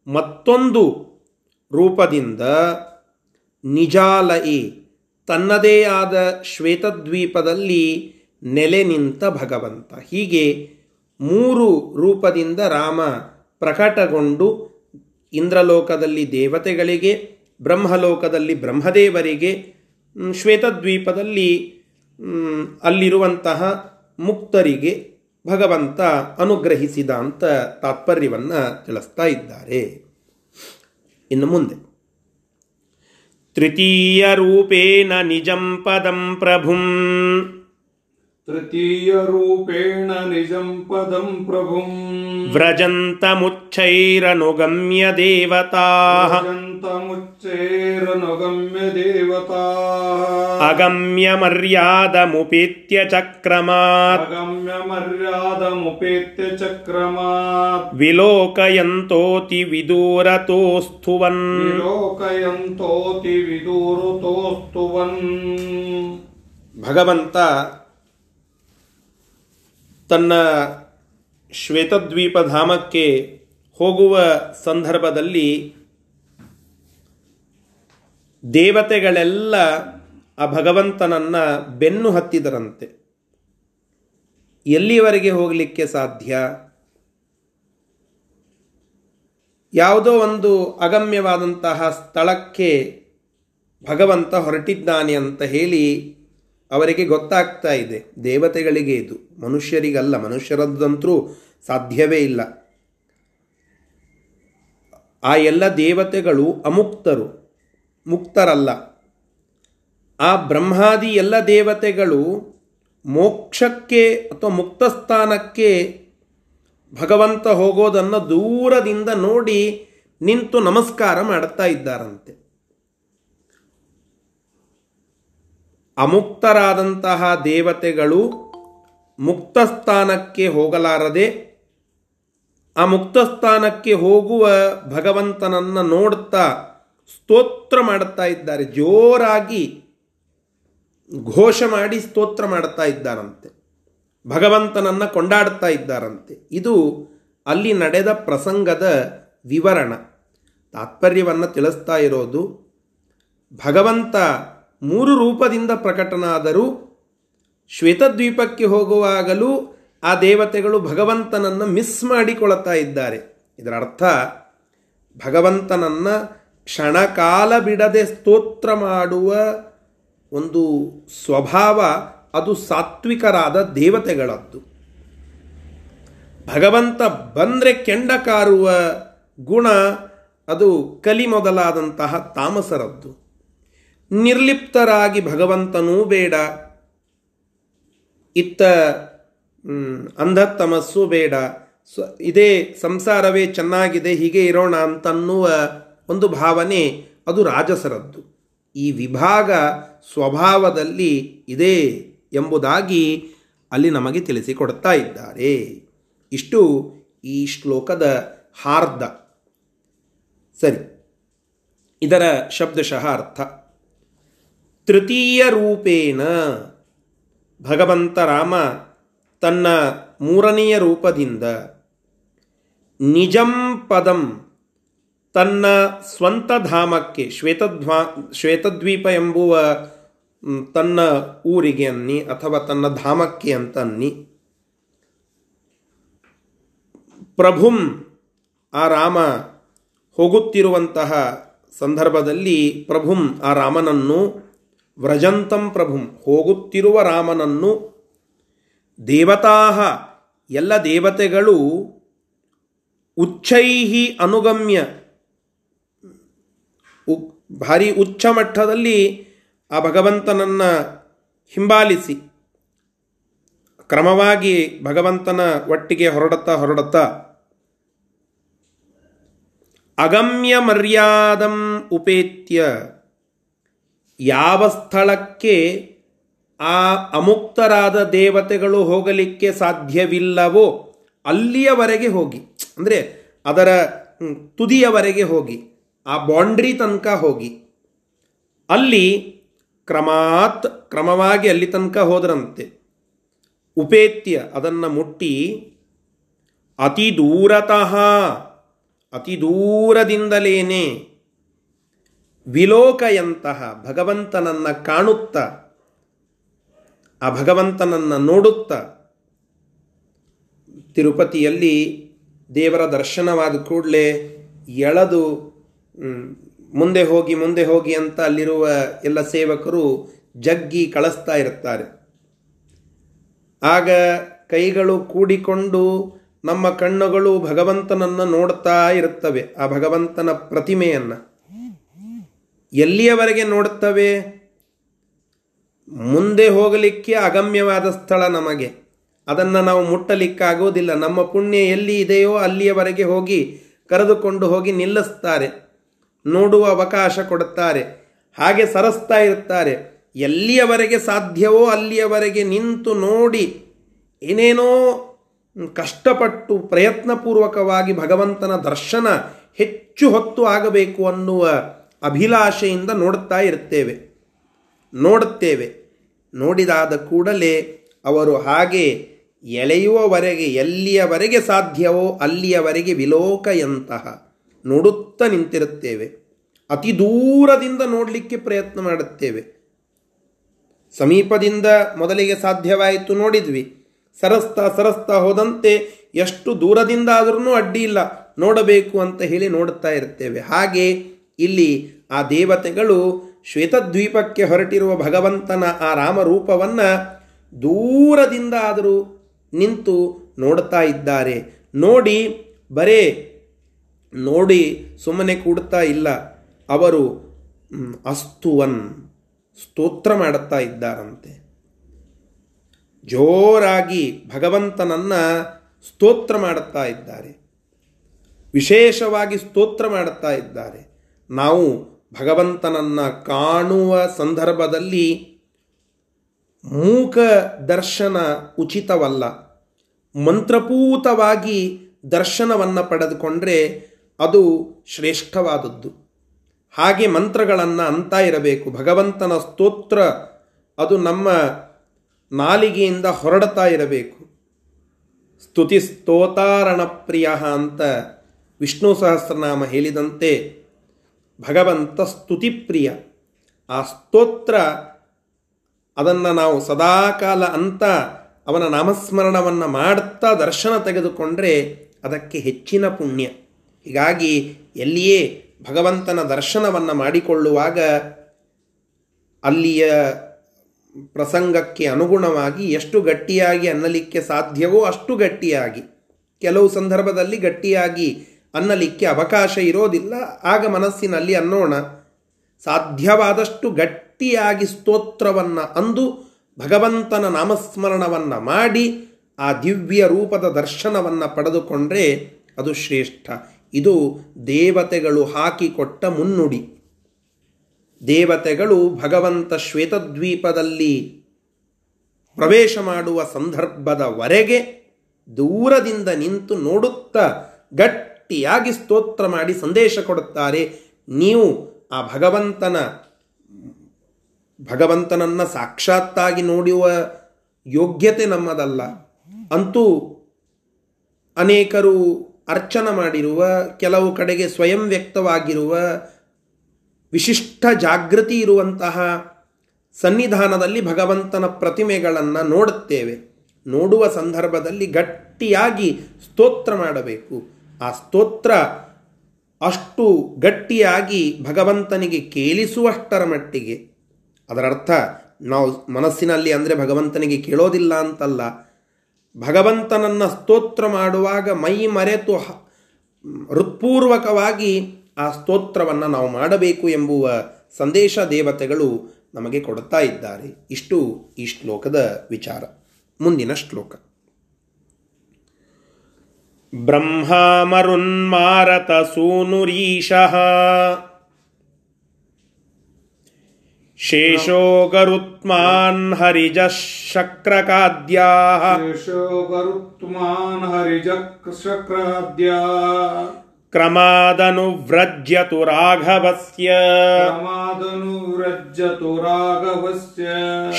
ಮತ್ತೊಂದು ರೂಪದಿಂದ ನಿಜಾಲಯಿ ತನ್ನದೇ ಆದ ಶ್ವೇತದ್ವೀಪದಲ್ಲಿ ನೆಲೆ ನಿಂತ ಭಗವಂತ. ಹೀಗೆ ಮೂರು ರೂಪದಿಂದ ರಾಮ ಪ್ರಕಟಗೊಂಡು ಇಂದ್ರಲೋಕದಲ್ಲಿ ದೇವತೆಗಳಿಗೆ, ಬ್ರಹ್ಮಲೋಕದಲ್ಲಿ ಬ್ರಹ್ಮದೇವರಿಗೆ ಶ್ವೇತದ್ವೀಪದಲ್ಲಿ ಅಲ್ಲಿರುವಂತಹ ಮುಕ್ತರಿಗೆ ಭಗವಂತ ಅನುಗ್ರಹಿಸಿದ ಅಂತ ತಾತ್ಪರ್ಯವನ್ನು ತಿಳಿಸ್ತಾ ಇದ್ದಾರೆ. ಇನ್ನು ಮುಂದೆ. ತೃತೀಯ ರೂಪೇಣ ನಿಜಂ ಪದಂ ಪ್ರಭುಂ. तृतीयरूपेण निजं पदं प्रभुम् व्रजन्तमुच्चैरनुगम्य देवताः व्रजन्तमुच्चैरनुगम्य देवताः अगम्यमर्यादमुपेत्य चक्रमात् अगम्यमर्यादमुपेत्य चक्रमात् विलोकयन्तोति विदूरतोऽस्तुवन् विलोकयन्तोति विदूरतोऽस्तुवन् भगवन्त ತನ್ನ ಶ್ವೇತದ್ವೀಪಧಾಮಕ್ಕೆ ಹೋಗುವ ಸಂದರ್ಭದಲ್ಲಿ ದೇವತೆಗಳೆಲ್ಲ ಆ ಭಗವಂತನನ್ನ ಬೆನ್ನು ಹತ್ತಿದರಂತೆ. ಎಲ್ಲಿವರೆಗೆ ಹೋಗಲಿಕ್ಕೆ ಸಾಧ್ಯ? ಯಾವುದೋ ಒಂದು ಅಗಮ್ಯವಾದಂತಹ ಸ್ಥಳಕ್ಕೆ ಭಗವಂತ ಹೊರಟಿದ್ದಾನೆ ಅಂತ ಹೇಳಿ ಅವರಿಗೆ ಗೊತ್ತಾಗ್ತಾ ಇದೆ. ದೇವತೆಗಳಿಗೆ ಇದು. ಮನುಷ್ಯರಿಗಲ್ಲ. ಮನುಷ್ಯರದ್ದಂತರೂ ಸಾಧ್ಯವೇ ಇಲ್ಲ. ಆ ಎಲ್ಲ ದೇವತೆಗಳು ಅಮುಕ್ತರು. ಮುಕ್ತರಲ್ಲ. ಆ ಬ್ರಹ್ಮಾದಿ ಎಲ್ಲ ದೇವತೆಗಳು ಮೋಕ್ಷಕ್ಕೆ ಅಥವಾ ಮುಕ್ತ ಸ್ಥಾನಕ್ಕೆ ಭಗವಂತ ಹೋಗೋದನ್ನು ದೂರದಿಂದ ನೋಡಿ ನಿಂತು ನಮಸ್ಕಾರ ಮಾಡುತ್ತಾ ಇದ್ದಾರಂತೆ. ಅಮುಕ್ತರಾದಂತಹ ದೇವತೆಗಳು ಮುಕ್ತ ಸ್ಥಾನಕ್ಕೆ ಹೋಗಲಾರದೆ ಆ ಮುಕ್ತ ಸ್ಥಾನಕ್ಕೆ ಹೋಗುವ ಭಗವಂತನನ್ನು ನೋಡ್ತಾ ಸ್ತೋತ್ರ ಮಾಡುತ್ತಾ ಇದ್ದಾರೆ. ಜೋರಾಗಿ ಘೋಷ ಮಾಡಿ ಸ್ತೋತ್ರ ಮಾಡುತ್ತಾ ಇದ್ದಾರಂತೆ. ಭಗವಂತನನ್ನು ಕೊಂಡಾಡುತ್ತಾ ಇದ್ದಾರಂತೆ. ಇದು ಅಲ್ಲಿ ನಡೆದ ಪ್ರಸಂಗದ ವಿವರಣ. ತಾತ್ಪರ್ಯವನ್ನು ತಿಳಿಸ್ತಾ ಇರೋದು ಭಗವಂತ ಮೂರು ರೂಪದಿಂದ ಪ್ರಕಟನಾದರೂ ಶ್ವೇತದ್ವೀಪಕ್ಕೆ ಹೋಗುವಾಗಲೂ ಆ ದೇವತೆಗಳು ಭಗವಂತನನ್ನು ಮಿಸ್ ಮಾಡಿಕೊಳ್ತಾ ಇದ್ದಾರೆ. ಇದರ ಅರ್ಥ, ಭಗವಂತನನ್ನು ಕ್ಷಣಕಾಲ ಬಿಡದೆ ಸ್ತೋತ್ರ ಮಾಡುವ ಒಂದು ಸ್ವಭಾವ ಅದು ಸಾತ್ವಿಕರಾದ ದೇವತೆಗಳದ್ದು. ಭಗವಂತ ಬಂದರೆ ಕೆಂಡ ಕಾರುವ ಗುಣ ಅದು ಕಲಿ ಮೊದಲಾದಂತಹ ತಾಮಸರದ್ದು. ನಿರ್ಲಿಪ್ತರಾಗಿ ಭಗವಂತನೂ ಬೇಡ. ಇತ್ತ ಅಂಧತಮಸ್ಸು ಬೇಡ. ಸ್ವ ಇದೇ ಸಂಸಾರವೇ ಚೆನ್ನಾಗಿದೆ, ಹೀಗೆ ಇರೋಣ ಅಂತನ್ನುವ ಒಂದು ಭಾವನೆ ಅದು ರಾಜಸರದ್ದು. ಈ ವಿಭಾಗ ಸ್ವಭಾವದಲ್ಲಿ ಇದೆ ಎಂಬುದಾಗಿ ಅಲ್ಲಿ ನಮಗೆ ತಿಳಿಸಿಕೊಡ್ತಾ ಇದ್ದಾರೆ. ಇಷ್ಟು ಈ ಶ್ಲೋಕದ ಹಾರ್ದ. ಸರಿ. ಇದರ ಶಬ್ದಶಃ ಅರ್ಥ. ತೃತೀಯ ರೂಪೇಣ ಭಗವಂತ ರಾಮ ತನ್ನ ಮೂರನೆಯ ರೂಪದಿಂದ ನಿಜಂ ಪದಂ ತನ್ನ ಸ್ವಂತ ಧಾಮಕ್ಕೆ ಶ್ವೇತಧ್ವಾ, ಶ್ವೇತದ್ವೀಪ ಎಂಬುವ ತನ್ನ ಊರಿಗೆ ಅನ್ನಿ ಅಥವಾ ತನ್ನ ಧಾಮಕ್ಕೆ ಅಂತ ಅನ್ನಿ. ಪ್ರಭುಂ ಆ ರಾಮ ಹೋಗುತ್ತಿರುವಂತಹ ಸಂದರ್ಭದಲ್ಲಿ ಪ್ರಭುಂ ಆ ರಾಮನನ್ನು ವ್ರಜಂತಂ ಪ್ರಭುಂ, ಹೋಗುತ್ತಿರುವ ರಾಮನನ್ನು ದೇವತಾ ಎಲ್ಲ ದೇವತೆಗಳು ಉಚ್ಚೈಹಿ ಅನುಗಮ್ಯ ಭಾರಿ ಉಚ್ಚ ಮಟ್ಟದಲ್ಲಿ ಆ ಭಗವಂತನನ್ನು ಹಿಂಬಾಲಿಸಿ, ಕ್ರಮವಾಗಿ ಭಗವಂತನ ಒಟ್ಟಿಗೆ ಹೊರಡುತ್ತಾ ಹೊರಡುತ್ತಾ, ಅಗಮ್ಯ ಮರ್ಯಾದಂ ಉಪೇತ್ಯ. ಯಾವ ಸ್ಥಳಕ್ಕೆ ಆ ಅಮುಕ್ತರಾದ ದೇವತೆಗಳು ಹೋಗಲಿಕ್ಕೆ ಸಾಧ್ಯವಿಲ್ಲವೋ ಅಲ್ಲಿಯವರೆಗೆ ಹೋಗಿ. ಅಂದರೆ ಅದರ ತುದಿಯವರೆಗೆ ಹೋಗಿ, ಆ ಬೌಂಡ್ರಿ ತನಕ ಹೋಗಿ. ಅಲ್ಲಿ ಕ್ರಮಾತ್, ಕ್ರಮವಾಗಿ ಅಲ್ಲಿ ತನಕ ಹೋದರಂತೆ. ಉಪೇತ್ಯ ಅದನ್ನು ಮುಟ್ಟಿ ಅತಿ ದೂರತಃ ಅತಿ ದೂರದಿಂದಲೇನೆ ವಿಲೋಕಯಂತಹ ಭಗವಂತನನ್ನು ಕಾಣುತ್ತಾ, ಆ ಭಗವಂತನನ್ನು ನೋಡುತ್ತಾ ತಿರುಪತಿಯಲ್ಲಿ ದೇವರ ದರ್ಶನವಾದ ಕೂಡಲೇ ಎಳೆದು ಮುಂದೆ ಹೋಗಿ ಮುಂದೆ ಹೋಗಿ ಅಂತ ಅಲ್ಲಿರುವ ಎಲ್ಲ ಸೇವಕರು ಜಗ್ಗಿ ಕಳಿಸ್ತಾ ಇರುತ್ತಾರೆ. ಆಗ ಕೈಗಳು ಕೂಡಿಕೊಂಡು ನಮ್ಮ ಕಣ್ಣುಗಳು ಭಗವಂತನನ್ನು ನೋಡ್ತಾ ಇರುತ್ತವೆ, ಆ ಭಗವಂತನ ಪ್ರತಿಮೆಯನ್ನು. ಎಲ್ಲಿಯವರೆಗೆ ನೋಡುತ್ತವೆ? ಮುಂದೆ ಹೋಗಲಿಕ್ಕೆ ಅಗಮ್ಯವಾದ ಸ್ಥಳ ನಮಗೆ. ಅದನ್ನು ನಾವು ಮುಟ್ಟಲಿಕ್ಕಾಗೋದಿಲ್ಲ ನಮ್ಮ ಪುಣ್ಯ ಎಲ್ಲಿ ಇದೆಯೋ ಅಲ್ಲಿಯವರೆಗೆ ಹೋಗಿ ಕರೆದುಕೊಂಡು ಹೋಗಿ ನಿಲ್ಲಿಸ್ತಾರೆ. ನೋಡುವ ಅವಕಾಶ ಕೊಡುತ್ತಾರೆ. ಹಾಗೆ ಸರಸ್ತಾ ಇರ್ತಾರೆ. ಎಲ್ಲಿಯವರೆಗೆ ಸಾಧ್ಯವೋ ಅಲ್ಲಿಯವರೆಗೆ ನಿಂತು ನೋಡಿ ಏನೇನೋ ಕಷ್ಟಪಟ್ಟು ಪ್ರಯತ್ನಪೂರ್ವಕವಾಗಿ ಭಗವಂತನ ದರ್ಶನ ಹೆಚ್ಚು ಹೊತ್ತು ಆಗಬೇಕು ಅನ್ನುವ ಅಭಿಲಾಷೆಯಿಂದ ನೋಡುತ್ತಾ ಇರುತ್ತೇವೆ. ನೋಡುತ್ತೇವೆ. ನೋಡಿದಾದ ಕೂಡಲೇ ಅವರು ಹಾಗೆ ಎಳೆಯುವವರೆಗೆ ಎಲ್ಲಿಯವರೆಗೆ ಸಾಧ್ಯವೋ ಅಲ್ಲಿಯವರೆಗೆ ವಿಲೋಕಯಂತಹ ನೋಡುತ್ತಾ ನಿಂತಿರುತ್ತೇವೆ. ಅತಿ ದೂರದಿಂದ ನೋಡಲಿಕ್ಕೆ ಪ್ರಯತ್ನ ಮಾಡುತ್ತೇವೆ. ಸಮೀಪದಿಂದ ಮೊದಲಿಗೆ ಸಾಧ್ಯವಾಯಿತು ನೋಡಿದ್ವಿ. ಸರಸ್ತಾ ಸರಸ್ತಾ ಹೋದಂತೆ ಎಷ್ಟು ದೂರದಿಂದ ಆದ್ರೂ ಅಡ್ಡಿ ಇಲ್ಲ. ನೋಡಬೇಕು ಅಂತ ಹೇಳಿ ನೋಡುತ್ತಾ ಇರ್ತೇವೆ ಹಾಗೆ ಇಲ್ಲಿ ಆ ದೇವತೆಗಳು ಶ್ವೇತದ್ವೀಪಕ್ಕೆ ಹೊರಟಿರುವ ಭಗವಂತನ ಆ ರಾಮರೂಪವನ್ನು ದೂರದಿಂದ ಆದರೂ ನಿಂತು ನೋಡ್ತಾ ಇದ್ದಾರೆ. ನೋಡಿ, ಬರೇ, ನೋಡಿ, ಸುಮ್ಮನೆ ಕೂಡ್ತಾ ಇಲ್ಲ. ಅವರು ಅಸ್ತುವನ್, ಸ್ತೋತ್ರ ಮಾಡುತ್ತಾ ಇದ್ದಾರಂತೆ. ಜೋರಾಗಿ ಭಗವಂತನನ್ನ ಸ್ತೋತ್ರ ಮಾಡುತ್ತಾ ಇದ್ದಾರೆ. ವಿಶೇಷವಾಗಿ ಸ್ತೋತ್ರ ಮಾಡುತ್ತಾ ಇದ್ದಾರೆ. ನಾವು ಭಗವಂತನನ್ನ ಕಾಣುವ ಸಂದರ್ಭದಲ್ಲಿ ಮೂಕ ದರ್ಶನ ಉಚಿತವಲ್ಲ. ಮಂತ್ರಪೂತವಾಗಿ ದರ್ಶನವನ್ನು ಪಡೆದುಕೊಂಡ್ರೆ ಅದು ಶ್ರೇಷ್ಠವಾದದ್ದು. ಹಾಗೆ ಮಂತ್ರಗಳನ್ನು ಅಂತ ಇರಬೇಕು. ಭಗವಂತನ ಸ್ತೋತ್ರ ಅದು ನಮ್ಮ ನಾಲಿಗೆಯಿಂದ ಹೊರಡ್ತಾ ಇರಬೇಕು. ಸ್ತುತಿ ಸ್ತೋತಾರಣ ಪ್ರಿಯ ಅಂತ ವಿಷ್ಣು ಸಹಸ್ರನಾಮ ಹೇಳಿದಂತೆ ಭಗವಂತ ಸ್ತುತಿಪ್ರಿಯ. ಆ ಸ್ತೋತ್ರ ಅದನ್ನು ನಾವು ಸದಾಕಾಲ ಅಂತ ಅವನ ನಾಮಸ್ಮರಣವನ್ನು ಮಾಡ್ತಾ ದರ್ಶನ ತೆಗೆದುಕೊಂಡ್ರೆ ಅದಕ್ಕೆ ಹೆಚ್ಚಿನ ಪುಣ್ಯ. ಹೀಗಾಗಿ ಎಲ್ಲಿಯೇ ಭಗವಂತನ ದರ್ಶನವನ್ನು ಮಾಡಿಕೊಳ್ಳುವಾಗ ಅಲ್ಲಿಯ ಪ್ರಸಂಗಕ್ಕೆ ಅನುಗುಣವಾಗಿ ಎಷ್ಟು ಗಟ್ಟಿಯಾಗಿ ಅನ್ನಲಿಕ್ಕೆ ಸಾಧ್ಯವೋ ಅಷ್ಟು ಗಟ್ಟಿಯಾಗಿ. ಕೆಲವು ಸಂದರ್ಭದಲ್ಲಿ ಗಟ್ಟಿಯಾಗಿ ಅನ್ನಲಿಕ್ಕೆ ಅವಕಾಶ ಇರೋದಿಲ್ಲ. ಆಗ ಮನಸ್ಸಿನಲ್ಲಿ ಅನ್ನೋಣ. ಸಾಧ್ಯವಾದಷ್ಟು ಗಟ್ಟಿಯಾಗಿ ಸ್ತೋತ್ರವನ್ನು ಅಂದು ಭಗವಂತನ ನಾಮಸ್ಮರಣವನ್ನು ಮಾಡಿ ಆ ದಿವ್ಯ ರೂಪದ ದರ್ಶನವನ್ನು ಪಡೆದುಕೊಂಡ್ರೆ ಅದು ಶ್ರೇಷ್ಠ. ಇದು ದೇವತೆಗಳು ಹಾಕಿಕೊಟ್ಟ ಮುನ್ನುಡಿ. ದೇವತೆಗಳು ಭಗವಂತ ಶ್ವೇತದ್ವೀಪದಲ್ಲಿ ಪ್ರವೇಶ ಮಾಡುವ ಸಂದರ್ಭದವರೆಗೆ ದೂರದಿಂದ ನಿಂತು ನೋಡುತ್ತಾ ಗಟ್ಟಿಯಾಗಿ ಸ್ತೋತ್ರ ಮಾಡಿ ಸಂದೇಶ ಕೊಡುತ್ತಾರೆ, ನೀವು ಆ ಭಗವಂತನ, ಭಗವಂತನನ್ನು ಸಾಕ್ಷಾತ್ತಾಗಿ ನೋಡುವ ಯೋಗ್ಯತೆ ನಮ್ಮದಲ್ಲ. ಅಂತೂ ಅನೇಕರು ಅರ್ಚನ ಮಾಡಿರುವ, ಕೆಲವು ಕಡೆಗೆ ಸ್ವಯಂ ವ್ಯಕ್ತವಾಗಿರುವ, ವಿಶಿಷ್ಟ ಜಾಗೃತಿ ಇರುವಂತಹ ಸನ್ನಿಧಾನದಲ್ಲಿ ಭಗವಂತನ ಪ್ರತಿಮೆಗಳನ್ನು ನೋಡುತ್ತೇವೆ. ನೋಡುವ ಸಂದರ್ಭದಲ್ಲಿ ಗಟ್ಟಿಯಾಗಿ ಸ್ತೋತ್ರ ಮಾಡಬೇಕು. ಆ ಸ್ತೋತ್ರ ಅಷ್ಟು ಗಟ್ಟಿಯಾಗಿ ಭಗವಂತನಿಗೆ ಕೇಳಿಸುವಷ್ಟರ ಮಟ್ಟಿಗೆ. ಅದರ ಅರ್ಥ, ನಾವು ಮನಸ್ಸಿನಲ್ಲಿ ಅಂದರೆ ಭಗವಂತನಿಗೆ ಕೇಳೋದಿಲ್ಲ ಅಂತಲ್ಲ. ಭಗವಂತನನ್ನು ಸ್ತೋತ್ರ ಮಾಡುವಾಗ ಮೈ ಮರೆತು ಹೃತ್ಪೂರ್ವಕವಾಗಿ ಆ ಸ್ತೋತ್ರವನ್ನು ನಾವು ಮಾಡಬೇಕು ಎಂಬುವ ಸಂದೇಶ ದೇವತೆಗಳು ನಮಗೆ ಕೊಡುತ್ತಾ ಇದ್ದಾರೆ. ಇಷ್ಟು ಈ ಶ್ಲೋಕದ ವಿಚಾರ. ಮುಂದಿನ ಶ್ಲೋಕ. ಬ್ರಹ್ಮಾಮರುನ್ಮಾರತ ಸೂನುರೀಶಃ ಶೇಷೋ ಗರುತ್ಮಾನ್ ಹರಿಜಃ ಶಕ್ರಕಾದ್ಯಾಃ ಶೇಷೋ ಗರುತ್ಮಾನ್ ಹರಿಜಃ ಶಕ್ರಕಾದ್ಯಾಃ क्रमादनुव्रज्यतु राघवस्य क्रमादनुव्रज्यतु राघवस्य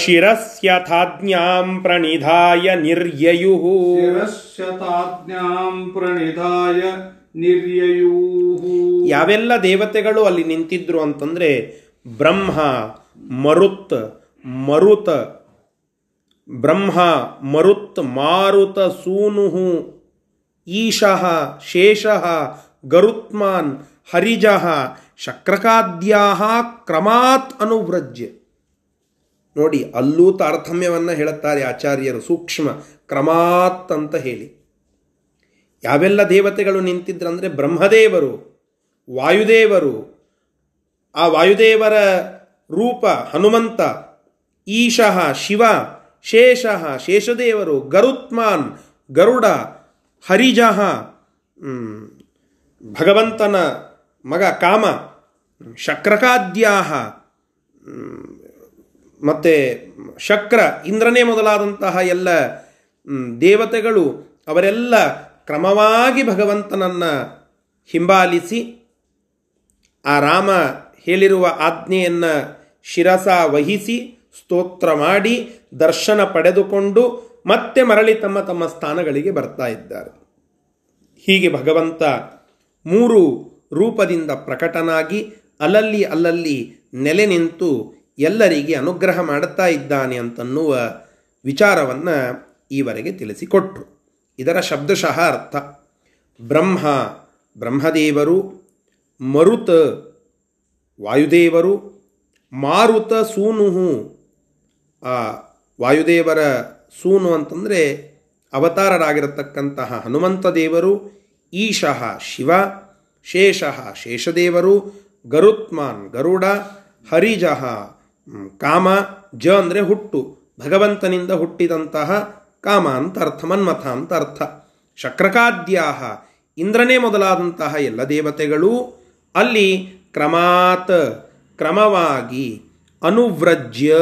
शिरस्यथाज्ञां प्रणिधाय निर्ययुः ಶಿರಶ್ಯತಾಜ್ಞಾಂ ಪ್ರಣಿಧಾಯ ನಿರ್ಯಯೂಃ ಯಾವೆಲ್ಲ ದೇವತೆಗಳು ಅಲ್ಲಿ ನಿಂತಿದ್ರು ಅಂತಂದ್ರೆ ಬ್ರಹ್ಮ ಮರುತ್ ಮರುತ ಬ್ರಹ್ಮ ಮರುತ್ ಮಾರುತ ಸೂನು ಈಶಃ ಶೇಷಃ ಗರುತ್ಮಾನ್ ಹರಿಜಃ ಶಕ್ರಕಾದ್ಯಾ ಕ್ರಮಾತ್ ಅನುವ್ರಜ್ಯ. ನೋಡಿ, ಅಲ್ಲೂ ತಾರತಮ್ಯವನ್ನು ಹೇಳುತ್ತಾರೆ ಆಚಾರ್ಯರು, ಸೂಕ್ಷ್ಮ ಕ್ರಮಾತ್ ಅಂತ ಹೇಳಿ. ಯಾವೆಲ್ಲ ದೇವತೆಗಳು ನಿಂತಿದ್ರಂದರೆ ಬ್ರಹ್ಮದೇವರು, ವಾಯುದೇವರು, ಆ ವಾಯುದೇವರ ರೂಪ ಹನುಮಂತ, ಈಶಃ ಶಿವ, ಶೇಷಃ ಶೇಷದೇವರು, ಗರುತ್ಮಾನ್, ಗರುಡ ಹರಿಜಃ ಭಗವಂತನ ಮಗ ಕಾಮ, ಶಕ್ರಕಾದ್ಯಾಹ ಮತ್ತು ಶಕ್ರ, ಇಂದ್ರನೇ ಮೊದಲಾದಂತಹ ಎಲ್ಲ ದೇವತೆಗಳು, ಅವರೆಲ್ಲ ಕ್ರಮವಾಗಿ ಭಗವಂತನನ್ನು ಹಿಂಬಾಲಿಸಿ ಆ ರಾಮ ಹೇಳಿರುವ ಆಜ್ಞೆಯನ್ನು ಶಿರಸ ವಹಿಸಿ, ಸ್ತೋತ್ರ ಮಾಡಿ, ದರ್ಶನ ಪಡೆದುಕೊಂಡು ಮತ್ತೆ ಮರಳಿ ತಮ್ಮ ತಮ್ಮ ಸ್ಥಾನಗಳಿಗೆ ಬರ್ತಾ ಇದ್ದಾರೆ. ಹೀಗೆ ಭಗವಂತ ಮೂರು ರೂಪದಿಂದ ಪ್ರಕಟನಾಗಿ ಅಲ್ಲಲ್ಲಿ ಅಲ್ಲಲ್ಲಿ ನೆಲೆ ನಿಂತು ಎಲ್ಲರಿಗೆ ಅನುಗ್ರಹ ಮಾಡುತ್ತಾ ಇದ್ದಾನೆ ಅಂತನ್ನುವ ವಿಚಾರವನ್ನು ಈವರೆಗೆ ತಿಳಿಸಿಕೊಟ್ರು. ಇದರ ಶಬ್ದಶಃ ಅರ್ಥ. ಬ್ರಹ್ಮ, ಬ್ರಹ್ಮದೇವರು, ಮರುತ, ವಾಯುದೇವರು, ಮಾರುತ ಸೂನುಹು ಆ ವಾಯುದೇವರ ಸೂನು ಅಂತಂದರೆ ಅವತಾರರಾಗಿರತಕ್ಕಂತಹ ಹನುಮಂತ ದೇವರು ಈಶಃ ಶಿವ, ಶೇಷಃ ಶೇಷದೇವರು, ಗರುತ್ಮಾನ್ ಗರುಡ, ಹರಿಜಃ ಕಾಮ, ಜ ಅಂದರೆ ಹುಟ್ಟು, ಭಗವಂತನಿಂದ ಹುಟ್ಟಿದಂತಹ ಕಾಮ ಅಂತ ಅರ್ಥ, ಮನ್ಮಥ ಅಂತ ಅರ್ಥ. ಶಕ್ರಕಾದ್ಯಾಹ, ಇಂದ್ರನೇ ಮೊದಲಾದಂತಹ ಎಲ್ಲ ದೇವತೆಗಳು, ಅಲ್ಲಿ ಕ್ರಮಾತ್, ಕ್ರಮವಾಗಿ ಅನುವ್ರಜ್ಯ,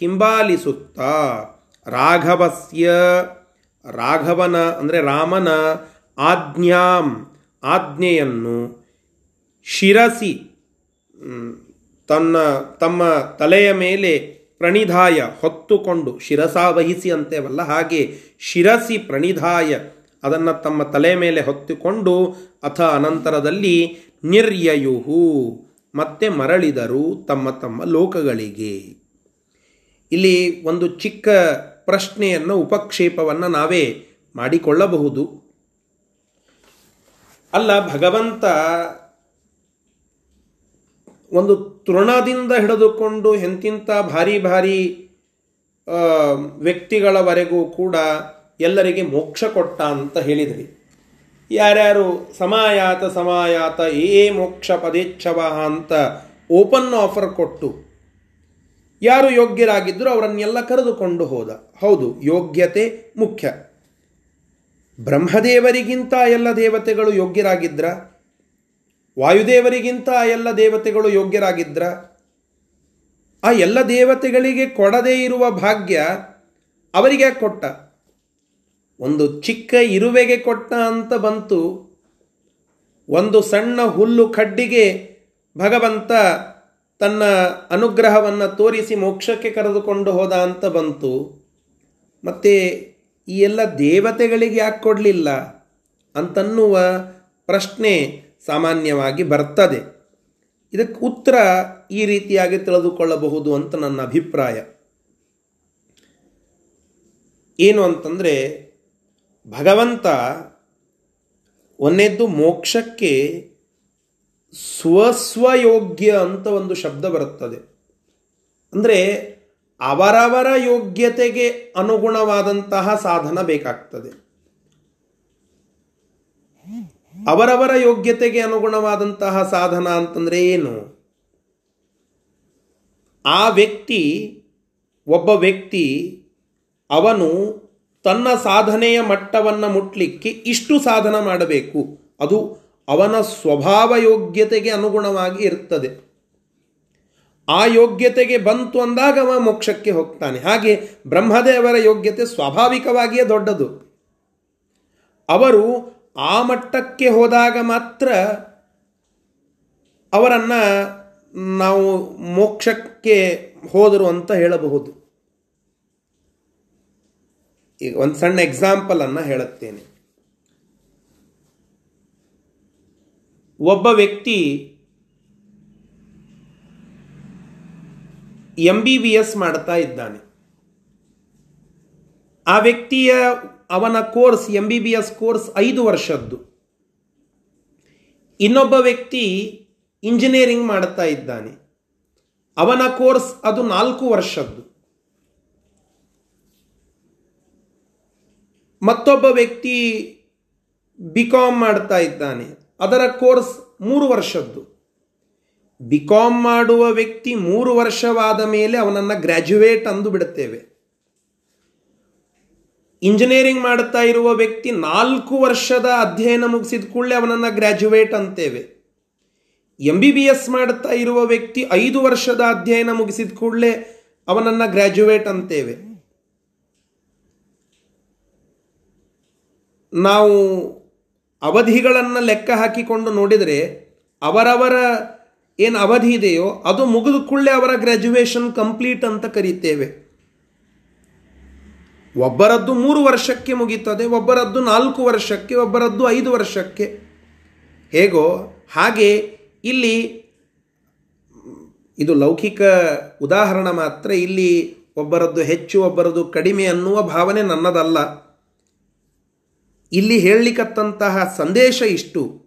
ಹಿಂಬಾಲಿಸುತ್ತಾ, ರಾಘವಸ್ಯ, ರಾಘವನ ಅಂದರೆ ರಾಮನ ಆಜ್ಞಾಂ, ಆಜ್ಞೆಯನ್ನು ಶಿರಸಿ ತನ್ನ, ತಮ್ಮ ತಲೆಯ ಮೇಲೆ ಪ್ರಣಿಧಾಯ ಹೊತ್ತುಕೊಂಡು ಶಿರಸಾವಹಿಸಿ ಅಂತೇವಲ್ಲ ಹಾಗೆ ಶಿರಸಿ ಪ್ರಣಿಧಾಯ ಅದನ್ನು ತಮ್ಮ ತಲೆ ಮೇಲೆ ಹೊತ್ತುಕೊಂಡು ಅಥ ಅನಂತರದಲ್ಲಿ ನಿರ್ಯಯುಹು, ಮತ್ತೆ ಮರಳಿದರು ತಮ್ಮ ತಮ್ಮ ಲೋಕಗಳಿಗೆ. ಇಲ್ಲಿ ಒಂದು ಚಿಕ್ಕ ಪ್ರಶ್ನೆಯನ್ನು ಉಪಕ್ಷೇಪವನ್ನು ನಾವೇ ಮಾಡಿಕೊಳ್ಳಬಹುದು. ಅಲ್ಲ, ಭಗವಂತ ಒಂದು ತೃಣದಿಂದ ಹಿಡಿದುಕೊಂಡು ಎಂತಿಂಥ ಭಾರಿ ಭಾರಿ ವ್ಯಕ್ತಿಗಳವರೆಗೂ ಕೂಡ ಎಲ್ಲರಿಗೆ ಮೋಕ್ಷ ಕೊಟ್ಟ ಅಂತ ಹೇಳಿದ್ರಿ. ಯಾರ್ಯಾರು ಸಮಾಯಾತ ಸಮಾಯಾತ ಏ ಮೋಕ್ಷ ಪದೇಚ್ಛವ ಅಂತ ಓಪನ್ ಆಫರ್ ಕೊಟ್ಟು ಯಾರು ಯೋಗ್ಯರಾಗಿದ್ದರೂ ಅವರನ್ನೆಲ್ಲ ಕರೆದುಕೊಂಡು ಹೋದ. ಹೌದು, ಯೋಗ್ಯತೆ ಮುಖ್ಯ. ಬ್ರಹ್ಮದೇವರಿಗಿಂತ ಎಲ್ಲ ದೇವತೆಗಳು ಯೋಗ್ಯರಾಗಿದ್ರ? ವಾಯುದೇವರಿಗಿಂತ ಎಲ್ಲ ದೇವತೆಗಳು ಯೋಗ್ಯರಾಗಿದ್ರ? ಆ ಎಲ್ಲ ದೇವತೆಗಳಿಗೆ ಕೊಡದೇ ಇರುವ ಭಾಗ್ಯ ಅವರಿಗೆ ಕೊಟ್ಟ. ಒಂದು ಚಿಕ್ಕ ಇರುವೆಗೆ ಕೊಟ್ಟ ಅಂತ ಬಂತು. ಒಂದು ಸಣ್ಣ ಹುಲ್ಲು ಕಡ್ಡಿಗೆ ಭಗವಂತ ತನ್ನ ಅನುಗ್ರಹವನ್ನು ತೋರಿಸಿ ಮೋಕ್ಷಕ್ಕೆ ಕರೆದುಕೊಂಡು ಹೋದ ಅಂತ ಬಂತು. ಮತ್ತು ಈ ಎಲ್ಲ ದೇವತೆಗಳಿಗೆ ಯಾಕೆ ಕೊಡಲಿಲ್ಲ? ಅಂತನ್ನುವ ಪ್ರಶ್ನೆ ಸಾಮಾನ್ಯವಾಗಿ ಬರ್ತದೆ. ಇದಕ್ಕೆ ಉತ್ತರ ಈ ರೀತಿಯಾಗಿ ತಿಳಿದುಕೊಳ್ಳಬಹುದು ಅಂತ ನನ್ನ ಅಭಿಪ್ರಾಯ. ಏನು ಅಂತಂದರೆ, ಭಗವಂತ ಒಂದೇದ್ದು ಮೋಕ್ಷಕ್ಕೆ ಸ್ವಸ್ವಯೋಗ್ಯ ಅಂತ ಒಂದು ಶಬ್ದ ಬರುತ್ತದೆ. ಅಂದರೆ ಅವರವರ ಯೋಗ್ಯತೆಗೆ ಅನುಗುಣವಾದಂತಹ ಸಾಧನ ಬೇಕಾಗ್ತದೆ. ಅವರವರ ಯೋಗ್ಯತೆಗೆ ಅನುಗುಣವಾದಂತಹ ಸಾಧನ ಅಂತಂದರೆ ಏನು? ಆ ವ್ಯಕ್ತಿ, ಒಬ್ಬ ವ್ಯಕ್ತಿ ಅವನು ತನ್ನ ಸಾಧನೆಯ ಮಟ್ಟವನ್ನು ಮುಟ್ಲಿಕ್ಕೆ ಇಷ್ಟು ಸಾಧನ ಮಾಡಬೇಕು. ಅದು ಅವನ ಸ್ವಭಾವ ಯೋಗ್ಯತೆಗೆ ಅನುಗುಣವಾಗಿ ಇರ್ತದೆ. ಆ ಯೋಗ್ಯತೆಗೆ ಬಂತು ಅಂದಾಗ ಅವ ಮೋಕ್ಷಕ್ಕೆ ಹೋಗ್ತಾನೆ. ಹಾಗೆ ಬ್ರಹ್ಮದೇವರ ಯೋಗ್ಯತೆ ಸ್ವಾಭಾವಿಕವಾಗಿಯೇ ದೊಡ್ಡದು. ಅವರು ಆ ಮಟ್ಟಕ್ಕೆ ಹೋದಾಗ ಮಾತ್ರ ಅವರನ್ನು ನಾವು ಮೋಕ್ಷಕ್ಕೆ ಹೋದರು ಅಂತ ಹೇಳಬಹುದು. ಈಗ ಒಂದು ಸಣ್ಣ ಎಕ್ಸಾಂಪಲನ್ನು ಹೇಳುತ್ತೇನೆ. ಒಬ್ಬ ವ್ಯಕ್ತಿ ಎಂ ಬಿ ಬಿ ಎಸ್ ಮಾಡ್ತಾ ಇದ್ದಾನೆ. ಆ ವ್ಯಕ್ತಿಯ ಅವನ course M B B S course ಐದು ವರ್ಷದ್ದು. ಇನ್ನೊಬ್ಬ ವ್ಯಕ್ತಿ ಇಂಜಿನಿಯರಿಂಗ್ ಮಾಡ್ತಾ ಇದ್ದಾನೆ. ಅವನ ಕೋರ್ಸ್ ಅದು ನಾಲ್ಕು ವರ್ಷದ್ದು. ಮತ್ತೊಬ್ಬ ವ್ಯಕ್ತಿ ಬಿ ಕಾಮ್ ಮಾಡ್ತಾ ಇದ್ದಾನೆ. ಅದರ ಕೋರ್ಸ್ ಮೂರು ವರ್ಷದ್ದು. ಬಿ ಕಾಮ್ ಮಾಡುವ ವ್ಯಕ್ತಿ ಮೂರು ವರ್ಷವಾದ ಮೇಲೆ ಅವನನ್ನು ಗ್ರ್ಯಾಜುಯೇಟ್ ಅಂದು ಬಿಡುತ್ತೇವೆ. ಇಂಜಿನಿಯರಿಂಗ್ ಮಾಡುತ್ತಾ ಇರುವ ವ್ಯಕ್ತಿ ನಾಲ್ಕು ವರ್ಷದ ಅಧ್ಯಯನ ಮುಗಿಸಿದ ಕೂಡಲೇ ಅವನನ್ನು ಗ್ರ್ಯಾಜುಯೇಟ್ ಅಂತೇವೆ. ಎಂ ಬಿ ಬಿ ಎಸ್ ಮಾಡುತ್ತಾ ಇರುವ ವ್ಯಕ್ತಿ ಐದು ವರ್ಷದ ಅಧ್ಯಯನ ಮುಗಿಸಿದ ಕೂಡಲೇ ಅವನನ್ನು ಗ್ರ್ಯಾಜುಯೇಟ್ ಅಂತೇವೆ. ನಾವು ಅವಧಿಗಳನ್ನು ಲೆಕ್ಕ ಹಾಕಿಕೊಂಡು ನೋಡಿದರೆ ಅವರವರ ಏನು ಅವಧಿ ಇದೆಯೋ ಅದು ಮುಗಿದ ಕೂಡಲೇ ಅವರ ಗ್ರ್ಯಾಜುಯೇಷನ್ ಕಂಪ್ಲೀಟ್ ಅಂತ ಕರೀತೇವೆ. ಒಬ್ಬರದ್ದು ಮೂರು ವರ್ಷಕ್ಕೆ ಮುಗೀತದೆ ಒಬ್ಬರದ್ದು ನಾಲ್ಕು ವರ್ಷಕ್ಕೆ, ಒಬ್ಬರದ್ದು ಐದು ವರ್ಷಕ್ಕೆ. ಹೇಗೋ, ಹಾಗೆ ಇಲ್ಲಿ ಇದು ಲೌಕಿಕ ಉದಾಹರಣೆ ಮಾತ್ರ, ಇಲ್ಲಿ ಒಬ್ಬರದ್ದು ಹೆಚ್ಚು, ಒಬ್ಬರದ್ದು ಕಡಿಮೆ ಅನ್ನುವ ಭಾವನೆ ನನ್ನದಲ್ಲ. ಇಲ್ಲಿ ಹೇಳಲಿಕ್ಕಂತಹ ಸಂದೇಶ ಇಷ್ಟು.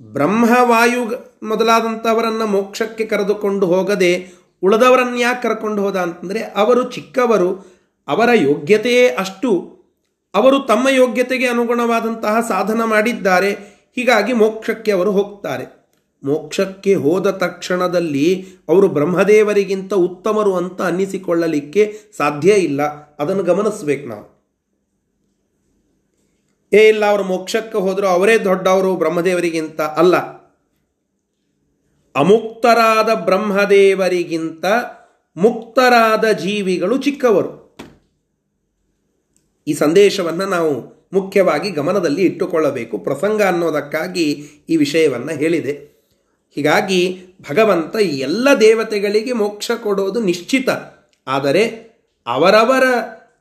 ಬ್ರಹ್ಮವಾಯು ಮೊದಲಾದಂಥವರನ್ನು ಮೋಕ್ಷಕ್ಕೆ ಕರೆದುಕೊಂಡು ಹೋಗದೆ ಉಳಿದವರನ್ನು ಯಾಕೆ ಕರ್ಕೊಂಡು ಹೋದ ಅಂತಂದರೆ ಅವರು ಚಿಕ್ಕವರು, ಅವರ ಯೋಗ್ಯತೆಯೇ ಅಷ್ಟು. ಅವರು ತಮ್ಮ ಯೋಗ್ಯತೆಗೆ ಅನುಗುಣವಾದಂತಹ ಸಾಧನ ಮಾಡಿದ್ದಾರೆ. ಹೀಗಾಗಿ ಮೋಕ್ಷಕ್ಕೆ ಅವರು ಹೋಗ್ತಾರೆ. ಮೋಕ್ಷಕ್ಕೆ ಹೋದ ತಕ್ಷಣದಲ್ಲಿ ಅವರು ಬ್ರಹ್ಮದೇವರಿಗಿಂತ ಉತ್ತಮರು ಅಂತ ಅನ್ನಿಸಿಕೊಳ್ಳಲಿಕ್ಕೆ ಸಾಧ್ಯ ಇಲ್ಲ. ಅದನ್ನು ಗಮನಿಸ್ಬೇಕು ನಾವು. ಏ ಇಲ್ಲ, ಅವರು ಮೋಕ್ಷಕ್ಕೆ ಹೋದರೂ ಅವರೇ ದೊಡ್ಡವರು ಬ್ರಹ್ಮದೇವರಿಗಿಂತ ಅಲ್ಲ. ಅಮುಕ್ತರಾದ ಬ್ರಹ್ಮದೇವರಿಗಿಂತ ಮುಕ್ತರಾದ ಜೀವಿಗಳು ಚಿಕ್ಕವರು. ಈ ಸಂದೇಶವನ್ನು ನಾವು ಮುಖ್ಯವಾಗಿ ಗಮನದಲ್ಲಿ ಇಟ್ಟುಕೊಳ್ಳಬೇಕು. ಪ್ರಸಂಗ ಅನ್ನೋದಕ್ಕಾಗಿ ಈ ವಿಷಯವನ್ನು ಹೇಳಿದೆ. ಹೀಗಾಗಿ ಭಗವಂತ ಎಲ್ಲ ದೇವತೆಗಳಿಗೆ ಮೋಕ್ಷ ಕೊಡೋದು ನಿಶ್ಚಿತ. ಆದರೆ ಅವರವರ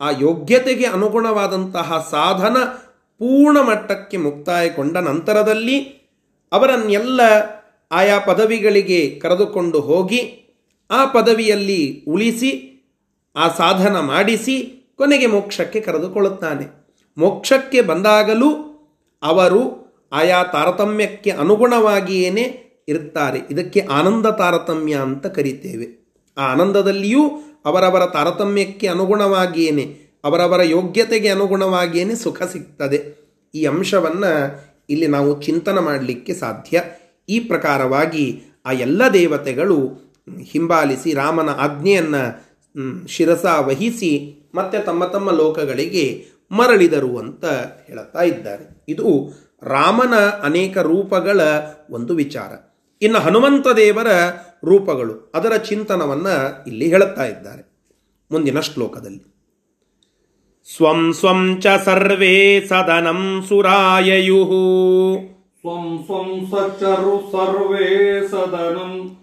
ಆ ಯೋಗ್ಯತೆಗೆ ಅನುಗುಣವಾದಂತಹ ಸಾಧನ ಪೂರ್ಣ ಮಟ್ಟಕ್ಕೆ ಮುಕ್ತಾಯಗೊಂಡ ನಂತರದಲ್ಲಿ ಅವರನ್ನೆಲ್ಲ ಆಯಾ ಪದವಿಗಳಿಗೆ ಕರೆದುಕೊಂಡು ಹೋಗಿ ಆ ಪದವಿಯಲ್ಲಿ ಉಳಿಸಿ, ಆ ಸಾಧನ ಮಾಡಿಸಿ ಕೊನೆಗೆ ಮೋಕ್ಷಕ್ಕೆ ಕರೆದುಕೊಳ್ಳುತ್ತಾನೆ. ಮೋಕ್ಷಕ್ಕೆ ಬಂದಾಗಲೂ ಅವರು ಆಯಾ ತಾರತಮ್ಯಕ್ಕೆ ಅನುಗುಣವಾಗಿಯೇ ಇರುತ್ತಾರೆ. ಇದಕ್ಕೆ ಆನಂದ ತಾರತಮ್ಯ ಅಂತ ಕರಿತೇವೆ. ಆ ಆನಂದದಲ್ಲಿಯೂ ಅವರವರ ತಾರತಮ್ಯಕ್ಕೆ ಅನುಗುಣವಾಗಿಯೇ ಅವರವರ ಯೋಗ್ಯತೆಗೆ ಅನುಗುಣವಾಗಿಯೇ ಸುಖ ಸಿಗ್ತದೆ. ಈ ಅಂಶವನ್ನು ಇಲ್ಲಿ ನಾವು ಚಿಂತನ ಮಾಡಲಿಕ್ಕೆ ಸಾಧ್ಯ. ಈ ಪ್ರಕಾರವಾಗಿ ಆ ಎಲ್ಲ ದೇವತೆಗಳು ಹಿಂಬಾಲಿಸಿ ರಾಮನ ಆಜ್ಞೆಯನ್ನು ಶಿರಸ ವಹಿಸಿ ಮತ್ತೆ ತಮ್ಮ ತಮ್ಮ ಲೋಕಗಳಿಗೆ ಮರಳಿದರು ಅಂತ ಹೇಳುತ್ತಾ ಇದ್ದಾರೆ. ಇದು ರಾಮನ ಅನೇಕ ರೂಪಗಳ ಒಂದು ವಿಚಾರ. ಇನ್ನು ಹನುಮಂತ ದೇವರ ರೂಪಗಳು ಅದರ ಚಿಂತನವನ್ನು ಇಲ್ಲಿ ಹೇಳುತ್ತಾ ಇದ್ದಾರೆ. ಮುಂದಿನ ಶ್ಲೋಕದಲ್ಲಿ. ಸ್ವಂ ಸ್ವಂ ಚ ಸರ್ವೇ ಸದನಂ ಸುರಾಯಯು. ಸ್ವಂ ಸ್ವಂ ಸಚರು ಸರ್ವೇ ಸದನಂ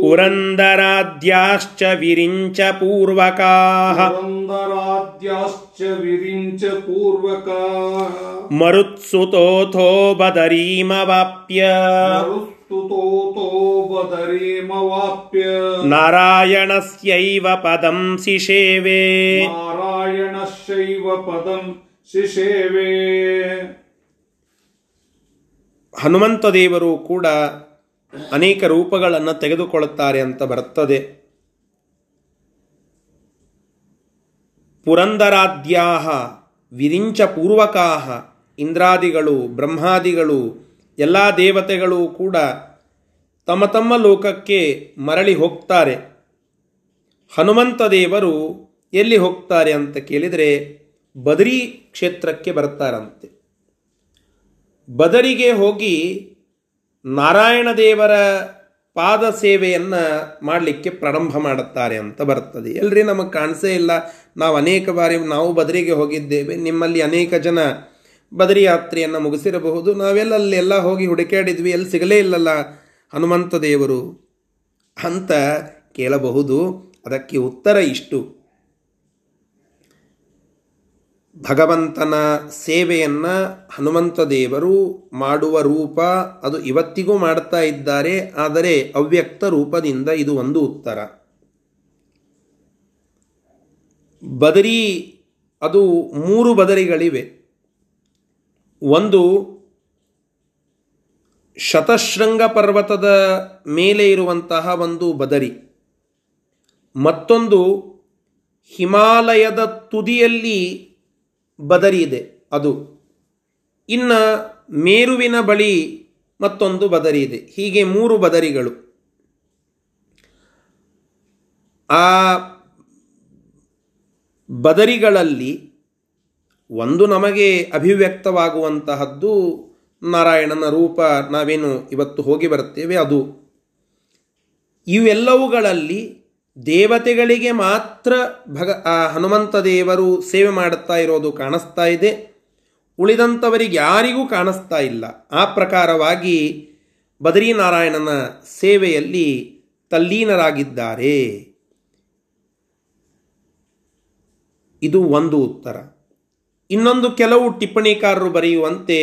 ಪುರಂದರಾದ್ಯಾಶ್ಚ ವಿರಿಂಚ ಪೂರ್ವಕಾಃ. ಪುರಂದರಾದ್ಯಾಶ್ಚ ವಿರಿಂಚ ಪೂರ್ವಕಾಃ. ಮರುತ್ಸುತೋಥೋ ಬದರೀಮವಾಪ್ಯ. ಮರುಸ್ತುತೋತೋ नारायणस्यैव ನಾರಾಯಣಸ್ಯೈವ ಪದಂ ಶಿಶೇವೆ ನಾರಾಯಣಸ್ಯೈವ ಪದಂ ಶಿಷೇವೇ ಹನುಮಂತ ದೇವರು ಕೂಡ ಅನೇಕ ರೂಪಗಳನ್ನು ತೆಗೆದುಕೊಳ್ಳುತ್ತಾರೆ ಅಂತ ಬರ್ತದೆ ಪುರಂದರಾದ್ಯಾಹ ವಿರಿಂಚ ಪೂರ್ವಕಾಹ ಇಂದ್ರಾದಿಗಳು ಬ್ರಹ್ಮಾದಿಗಳು ಎಲ್ಲ ದೇವತೆಗಳು ಕೂಡ ತಮ್ಮ ತಮ್ಮ ಲೋಕಕ್ಕೆ ಮರಳಿ ಹೋಗ್ತಾರೆ. ಹನುಮಂತ ದೇವರು ಎಲ್ಲಿ ಹೋಗ್ತಾರೆ ಅಂತ ಕೇಳಿದರೆ ಬದರಿ ಕ್ಷೇತ್ರಕ್ಕೆ ಬರ್ತಾರಂತೆ. ಬದರಿಗೆ ಹೋಗಿ ನಾರಾಯಣ ದೇವರ ಪಾದ ಸೇವೆಯನ್ನು ಮಾಡಲಿಕ್ಕೆ ಪ್ರಾರಂಭ ಮಾಡುತ್ತಾರೆ ಅಂತ ಬರ್ತದೆ. ಎಲ್ಲರಿ ನಮಗೆ ಕಾಣಿಸೇ ಇಲ್ಲ. ನಾವು ಅನೇಕ ಬಾರಿ ನಾವು ಬದರಿಗೆ ಹೋಗಿದ್ದೇವೆ. ನಿಮ್ಮಲ್ಲಿ ಅನೇಕ ಜನ ಬದರಿ ಯಾತ್ರೆಯನ್ನು ಮುಗಿಸಿರಬಹುದು. ನಾವೆಲ್ಲ ಎಲ್ಲ ಹೋಗಿ ಹುಡುಕಾಡಿದ್ವಿ ಎಲ್ಲಿ ಸಿಗಲೇ ಇಲ್ಲಲ್ಲ ಹನುಮಂತ ದೇವರು. ಅಂತ ಕೇಳಬಹುದು. ಅದಕ್ಕೆ ಉತ್ತರ ಇಷ್ಟು. ಭಗವಂತನ ಸೇವೆಯನ್ನು ಹನುಮಂತ ದೇವರು ಮಾಡುವ ರೂಪ ಅದು ಇವತ್ತಿಗೂ ಮಾಡ್ತಾ ಇದ್ದಾರೆ, ಆದರೆ ಅವ್ಯಕ್ತ ರೂಪದಿಂದ ಇದು ಒಂದು ಉತ್ತರ. ಬದರಿ, ಅದು ಮೂರು ಬದರಿಗಳಿವೆ. ಒಂದು ಶತಶೃಂಗ ಪರ್ವತದ ಮೇಲೆ ಇರುವಂತಹ ಒಂದು ಬದರಿ. ಮತ್ತೊಂದು ಹಿಮಾಲಯದ ತುದಿಯಲ್ಲಿ ಬದರಿ ಇದೆ, ಅದು. ಇನ್ನು ಮೇರುವಿನ ಬಳಿ ಮತ್ತೊಂದು ಬದರಿ ಇದೆ, ಹೀಗೆ ಮೂರು ಬದರಿಗಳು. ಆ ಬದರಿಗಳಲ್ಲಿ ಒಂದು ನಮಗೆ ಅಭಿವ್ಯಕ್ತವಾಗುವಂತಹದ್ದು ನಾರಾಯಣನ ರೂಪ ನಾವೇನು ಇವತ್ತು ಹೋಗಿ ಬರುತ್ತೇವೆ? ಅದು. ಇವೆಲ್ಲವುಗಳಲ್ಲಿ ದೇವತೆಗಳಿಗೆ ಮಾತ್ರ ಭಗ, ಆ ಹನುಮಂತ ದೇವರು ಸೇವೆ ಮಾಡುತ್ತಾ ಇರೋದು ಕಾಣಿಸ್ತಾ ಇದೆ. ಉಳಿದಂಥವರಿಗೆ ಯಾರಿಗೂ ಕಾಣಿಸ್ತಾ ಇಲ್ಲ. ಆ ಪ್ರಕಾರವಾಗಿ ಬದರೀನಾರಾಯಣನ ಸೇವೆಯಲ್ಲಿ ತಲ್ಲೀನರಾಗಿದ್ದಾರೆ. ಇದು ಒಂದು ಉತ್ತರ. ಇನ್ನೊಂದು ಕೆಲವು ಟಿಪ್ಪಣಿಕಾರರು ಬರೆಯುವಂತೆ,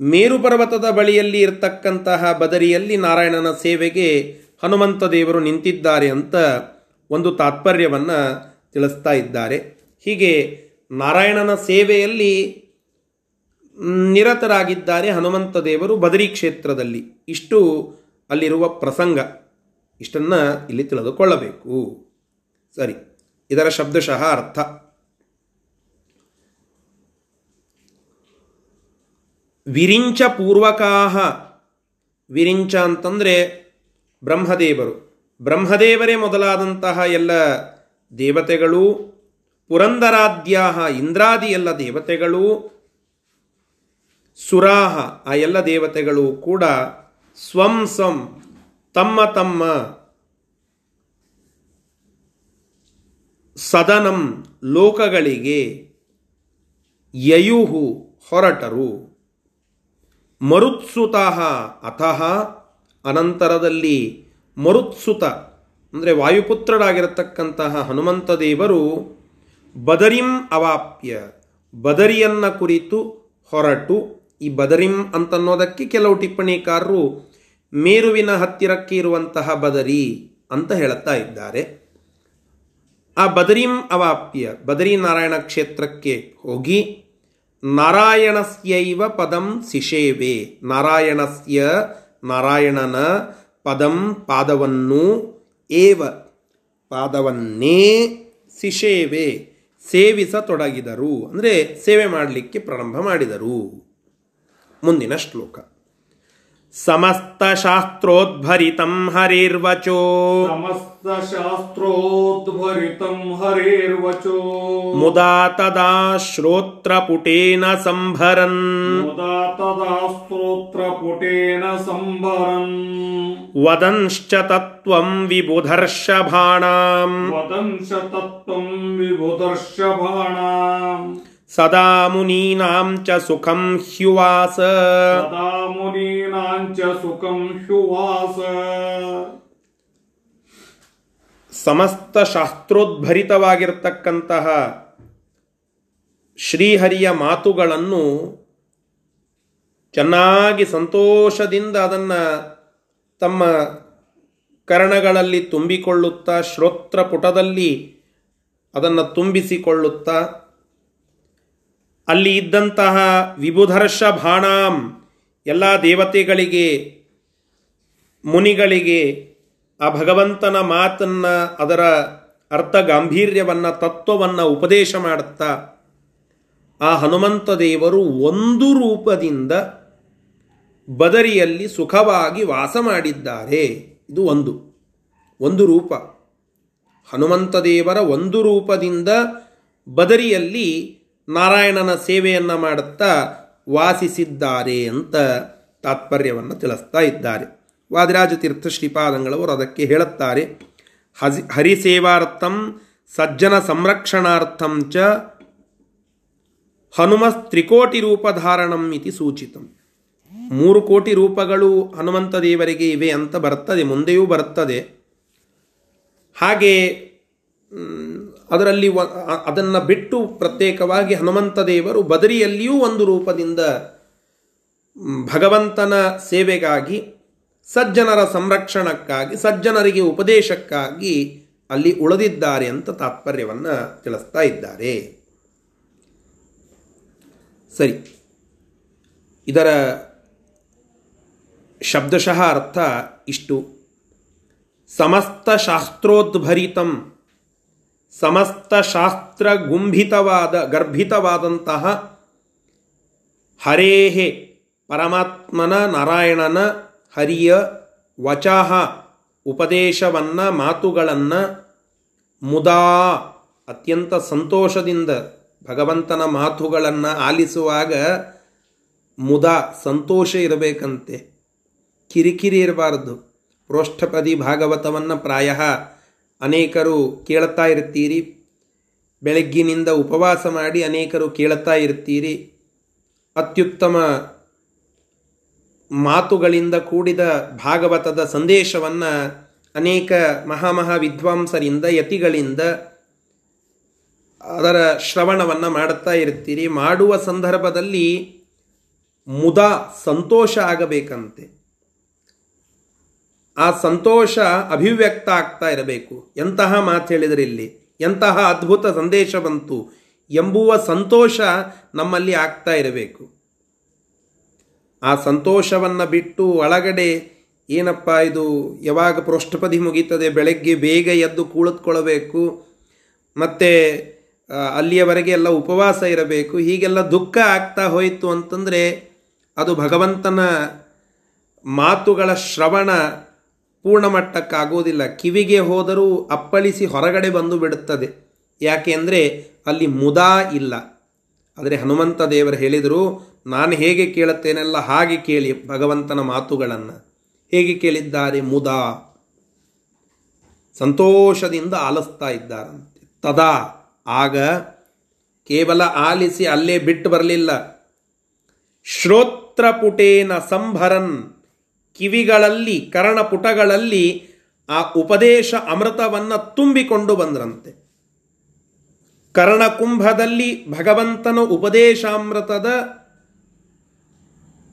ಮೇರು ಪರ್ವತದ ಬಳಿಯಲ್ಲಿ ಇರತಕ್ಕಂತಹ ಬದರಿಯಲ್ಲಿ ನಾರಾಯಣನ ಸೇವೆಗೆ ಹನುಮಂತ ದೇವರು ನಿಂತಿದ್ದಾರೆ ಅಂತ ಒಂದು ತಾತ್ಪರ್ಯವನ್ನು ತಿಳಿಸ್ತಾ ಇದ್ದಾರೆ. ಹೀಗೆ ನಾರಾಯಣನ ಸೇವೆಯಲ್ಲಿ ನಿರತರಾಗಿದ್ದಾರೆ ಹನುಮಂತ ದೇವರು ಬದರಿ ಕ್ಷೇತ್ರದಲ್ಲಿ. ಇಷ್ಟು ಅಲ್ಲಿರುವ ಪ್ರಸಂಗ. ಇಷ್ಟನ್ನು ಇಲ್ಲಿ ತಿಳಿದುಕೊಳ್ಳಬೇಕು. ಸರಿ, ಇದರ ಶಬ್ದಶಃ ಅರ್ಥ. ವಿರಿಂಚ ಪೂರ್ವಕಾಹ ವಿರಿಂಚ ಅಂತಂದರೆ ಬ್ರಹ್ಮದೇವರು. ಬ್ರಹ್ಮದೇವರೇ ಮೊದಲಾದಂತಹ ಎಲ್ಲ ದೇವತೆಗಳು, ಪುರಂದರಾದ್ಯಾಹ, ಇಂದ್ರಾದಿ ಎಲ್ಲ ದೇವತೆಗಳು, ಸುರಾಹ, ಆ ಎಲ್ಲ ದೇವತೆಗಳು ಕೂಡ ಸ್ವಂ ಸ್ವಂ ತಮ್ಮ ತಮ್ಮ ಸದನಂ, ಲೋಕಗಳಿಗೆ ಯಯುಹು ಹೊರಟರು. ಮರುತ್ಸುತಃ ಅತಃ ಅನಂತರದಲ್ಲಿ ಮರುತ್ಸುತ. ಅಂದರೆ ವಾಯುಪುತ್ರರಾಗಿರತಕ್ಕಂತಹ ಹನುಮಂತ ದೇವರು ಬದರಿಂ ಅವಾಪ್ಯ. ಬದರಿಯನ್ನ ಕುರಿತು ಹೊರಟು. ಈ ಬದರಿಂ ಅಂತನ್ನೋದಕ್ಕೆ ಕೆಲವು ಟಿಪ್ಪಣಿಕಾರರು ಮೇರುವಿನ ಹತ್ತಿರಕ್ಕೆ ಇರುವಂತಹ ಬದರಿ ಅಂತ ಹೇಳುತ್ತಾ ಇದ್ದಾರೆ. ಆ ಬದರಿಂ ಅವಾಪ್ಯ, ಬದರಿ ನಾರಾಯಣ ಕ್ಷೇತ್ರಕ್ಕೆ ಹೋಗಿ ನಾರಾಯಣಸ್ಯೈವ ಪದಂ ಸಿಷೇವೆ ನಾರಾಯಣಸ್ಯ ನಾರಾಯಣನ ಪದಂ ಪಾದವನ್ನು ಏವ ಪಾದವನ್ನೇ ಸಿಷೇವೆ ಸೇವಿಸತೊಡಗಿದರು. ಅಂದರೆ ಸೇವೆ ಮಾಡಲಿಕ್ಕೆ ಪ್ರಾರಂಭ ಮಾಡಿದರು. ಮುಂದಿನ ಶ್ಲೋಕ. समस्तशास्त्रोद्भरितं हरेर्वचो समस्तशास्त्रोद्भरितं हरेर्वचो मुदा तदा श्रोत्रपुटेन सम्भरन् मुदा तदा स्तोत्रपुटेन सम्भरन् वदंश्च तत्त्वं विबुधर्षभाणाम् वदंश तत्त्वं विबुधर्षभाणाम् सदा मुनीनां च सुखं ह्युवास सदा मुनीनां च सुखं ह्युवास ಸಮಸ್ತ ಶಾಸ್ತ್ರೋದ್ಭರಿತವಾಗಿರ್ತಕ್ಕಂತಹ ಶ್ರೀಹರಿಯ ಮಾತುಗಳನ್ನು ಚೆನ್ನಾಗಿ ಸಂತೋಷದಿಂದ ಅದನ್ನು ತಮ್ಮ ಕರ್ಣಗಳಲ್ಲಿ ತುಂಬಿಕೊಳ್ಳುತ್ತಾ ಶ್ರೋತ್ರ ಪುಟದಲ್ಲಿ ಅದನ್ನು ತುಂಬಿಸಿಕೊಳ್ಳುತ್ತಾ ಅಲ್ಲಿ ಇದ್ದಂತಹ ವಿಭುಧರ್ಷ ಭಾಣಾಂ ಎಲ್ಲ ದೇವತೆಗಳಿಗೆ, ಮುನಿಗಳಿಗೆ ಆ ಭಗವಂತನ ಮಾತನ್ನು, ಅದರ ಅರ್ಥ ಗಾಂಭೀರ್ಯವನ್ನು, ತತ್ವವನ್ನು ಉಪದೇಶ ಮಾಡುತ್ತಾ ಆ ಹನುಮಂತ ದೇವರು ಒಂದು ರೂಪದಿಂದ ಬದರಿಯಲ್ಲಿ ಸುಖವಾಗಿ ವಾಸ ಮಾಡಿದ್ದಾರೆ. ಇದು ಒಂದು ಒಂದು ರೂಪ. ಹನುಮಂತ ದೇವರ ಒಂದು ರೂಪದಿಂದ ಬದರಿಯಲ್ಲಿ ನಾರಾಯಣನ ಸೇವೆಯನ್ನು ಮಾಡುತ್ತಾ ವಾಸಿಸಿದ್ದಾರೆ ಅಂತ ತಾತ್ಪರ್ಯವನ್ನು ತಿಳಿಸ್ತಾ ಇದ್ದಾರೆ. ವಾದಿರಾಜ ತೀರ್ಥ ಶ್ರೀಪಾದಂಗಳವರು ಅದಕ್ಕೆ ಹೇಳುತ್ತಾರೆ ಹಸಿ ಹರಿಸೇವಾರ್ಥಂ ಸಜ್ಜನ ಸಂರಕ್ಷಣಾರ್ಥಂ ಚ ಹನುಮ ತ್ರಿಕೋಟಿ ರೂಪಧಾರಣಂ ಇತಿ ಸೂಚಿತಂ. ಮೂರು ಕೋಟಿ ರೂಪಗಳು ಹನುಮಂತ ದೇವರಿಗೆ ಇವೆ ಅಂತ ಬರ್ತದೆ, ಮುಂದೆಯೂ ಬರ್ತದೆ. ಹಾಗೆ ಅದರಲ್ಲಿ ಅದನ್ನು ಬಿಟ್ಟು ಪ್ರತ್ಯೇಕವಾಗಿ ಹನುಮಂತ ದೇವರು ಬದರಿಯಲ್ಲಿಯೂ ಒಂದು ರೂಪದಿಂದ ಭಗವಂತನ ಸೇವೆಗಾಗಿ, ಸಜ್ಜನರ ಸಂರಕ್ಷಣಕ್ಕಾಗಿ, ಸಜ್ಜನರಿಗೆ ಉಪದೇಶಕ್ಕಾಗಿ ಅಲ್ಲಿ ಉಳಿದಿದ್ದಾರೆ ಅಂತ ತಾತ್ಪರ್ಯವನ್ನು ತಿಳಿಸ್ತಾ ಇದ್ದಾರೆ. ಸರಿ. ಇದರ ಶಬ್ದಶಃ ಅರ್ಥ ಇಷ್ಟು. ಸಮಸ್ತ ಶಾಸ್ತ್ರೋದ್ಭರಿತಂ ಸಮಸ್ತ ಶಾಸ್ತ್ರ ಗುಂಭಿತವಾದ ಗರ್ಭಿತವಾದಂತಹ ಹರೇಹೆ ಪರಮಾತ್ಮನ ನಾರಾಯಣನ ಹರಿಯ ವಚಃ ಉಪದೇಶವನ್ನು, ಮಾತುಗಳನ್ನು ಮುದಾ ಅತ್ಯಂತ ಸಂತೋಷದಿಂದ ಭಗವಂತನ ಮಾತುಗಳನ್ನು ಆಲಿಸುವಾಗ ಮುದ ಸಂತೋಷ ಇರಬೇಕಂತೆ. ಕಿರಿಕಿರಿ ಇರಬಾರ್ದು. ಪ್ರೋಷ್ಠಪದಿ ಭಾಗವತವನ್ನು ಪ್ರಾಯ ಅನೇಕರು ಕೇಳ್ತಾ ಇರ್ತೀರಿ ಬೆಳಗ್ಗಿನಿಂದ ಉಪವಾಸ ಮಾಡಿ ಅನೇಕರು ಕೇಳ್ತಾ ಇರ್ತೀರಿ ಅತ್ಯುತ್ತಮ ಮಾತುಗಳಿಂದ ಕೂಡಿದ ಭಾಗವತದ ಸಂದೇಶವನ್ನು ಅನೇಕ ಮಹಾಮಹಾ ವಿದ್ವಾಂಸರಿಂದ ಯತಿಗಳಿಂದ ಅದರ ಶ್ರವಣವನ್ನು ಮಾಡುತ್ತಾ ಇರ್ತೀರಿ ಮಾಡುವ ಸಂದರ್ಭದಲ್ಲಿ ಮುದ ಸಂತೋಷ ಆಗಬೇಕಂತೆ. ಆ ಸಂತೋಷ ಅಭಿವ್ಯಕ್ತ ಆಗ್ತಾ ಇರಬೇಕು. ಎಂತಹ ಮಾತು ಹೇಳಿದರೆ ಇಲ್ಲಿ? ಎಂತಹ ಅದ್ಭುತ ಸಂದೇಶ ಬಂತು? ಎಂಬುವ ಸಂತೋಷ ನಮ್ಮಲ್ಲಿ ಆಗ್ತಾ ಇರಬೇಕು. ಆ ಸಂತೋಷವನ್ನು ಬಿಟ್ಟು ಒಳಗಡೆ ಏನಪ್ಪ ಇದು? ಯಾವಾಗ ಪೃಷ್ಠಪದಿ ಮುಗೀತದೆ, ಬೆಳಗ್ಗೆ ಬೇಗ ಎದ್ದು ಕುಳಿತುಕೊಳ್ಬೇಕು ಮತ್ತು ಅಲ್ಲಿಯವರೆಗೆ ಎಲ್ಲ ಉಪವಾಸ ಇರಬೇಕು. ಹೀಗೆಲ್ಲ ದುಃಖ ಆಗ್ತಾ ಹೋಯಿತು ಅಂತಂದರೆ ಅದು ಭಗವಂತನ ಮಾತುಗಳ ಶ್ರವಣ ಪೂರ್ಣಮಟ್ಟಕ್ಕಾಗೋದಿಲ್ಲ ಕಿವಿಗೆ ಹೋದರೂ ಅಪ್ಪಳಿಸಿ ಹೊರಗಡೆ ಬಂದು ಬಿಡುತ್ತದೆ. ಯಾಕೆಂದರೆ ಅಲ್ಲಿ ಮುದಾ ಇಲ್ಲ. ಆದರೆ ಹನುಮಂತ ದೇವರು ಹೇಳಿದರು, ನಾನು ಹೇಗೆ ಕೇಳುತ್ತೇನೆಲ್ಲ ಹಾಗೆ ಕೇಳಿ ಭಗವಂತನ ಮಾತುಗಳನ್ನು. ಹೇಗೆ ಕೇಳಿದ್ದಾರೆ? ಮುದಾ. ಸಂತೋಷದಿಂದ ಆಲಿಸ್ತಾ ಇದ್ದಾರಂತೆ. ತದಾ. ಆಗ ಕೇವಲ ಆಲಿಸಿ ಅಲ್ಲೇ ಬಿಟ್ಟು ಬರಲಿಲ್ಲ. ಶ್ರೋತ್ರಪುಟೇನ ಸಂಭರನ್. ಕಿವಿಗಳಲ್ಲಿ, ಕರ್ಣಪುಟಗಳಲ್ಲಿ ಆ ಉಪದೇಶ ಅಮೃತವನ್ನು ತುಂಬಿಕೊಂಡು ಬಂದ್ರಂತೆ. ಕರ್ಣಕುಂಭದಲ್ಲಿ ಭಗವಂತನ ಉಪದೇಶಾಮೃತದ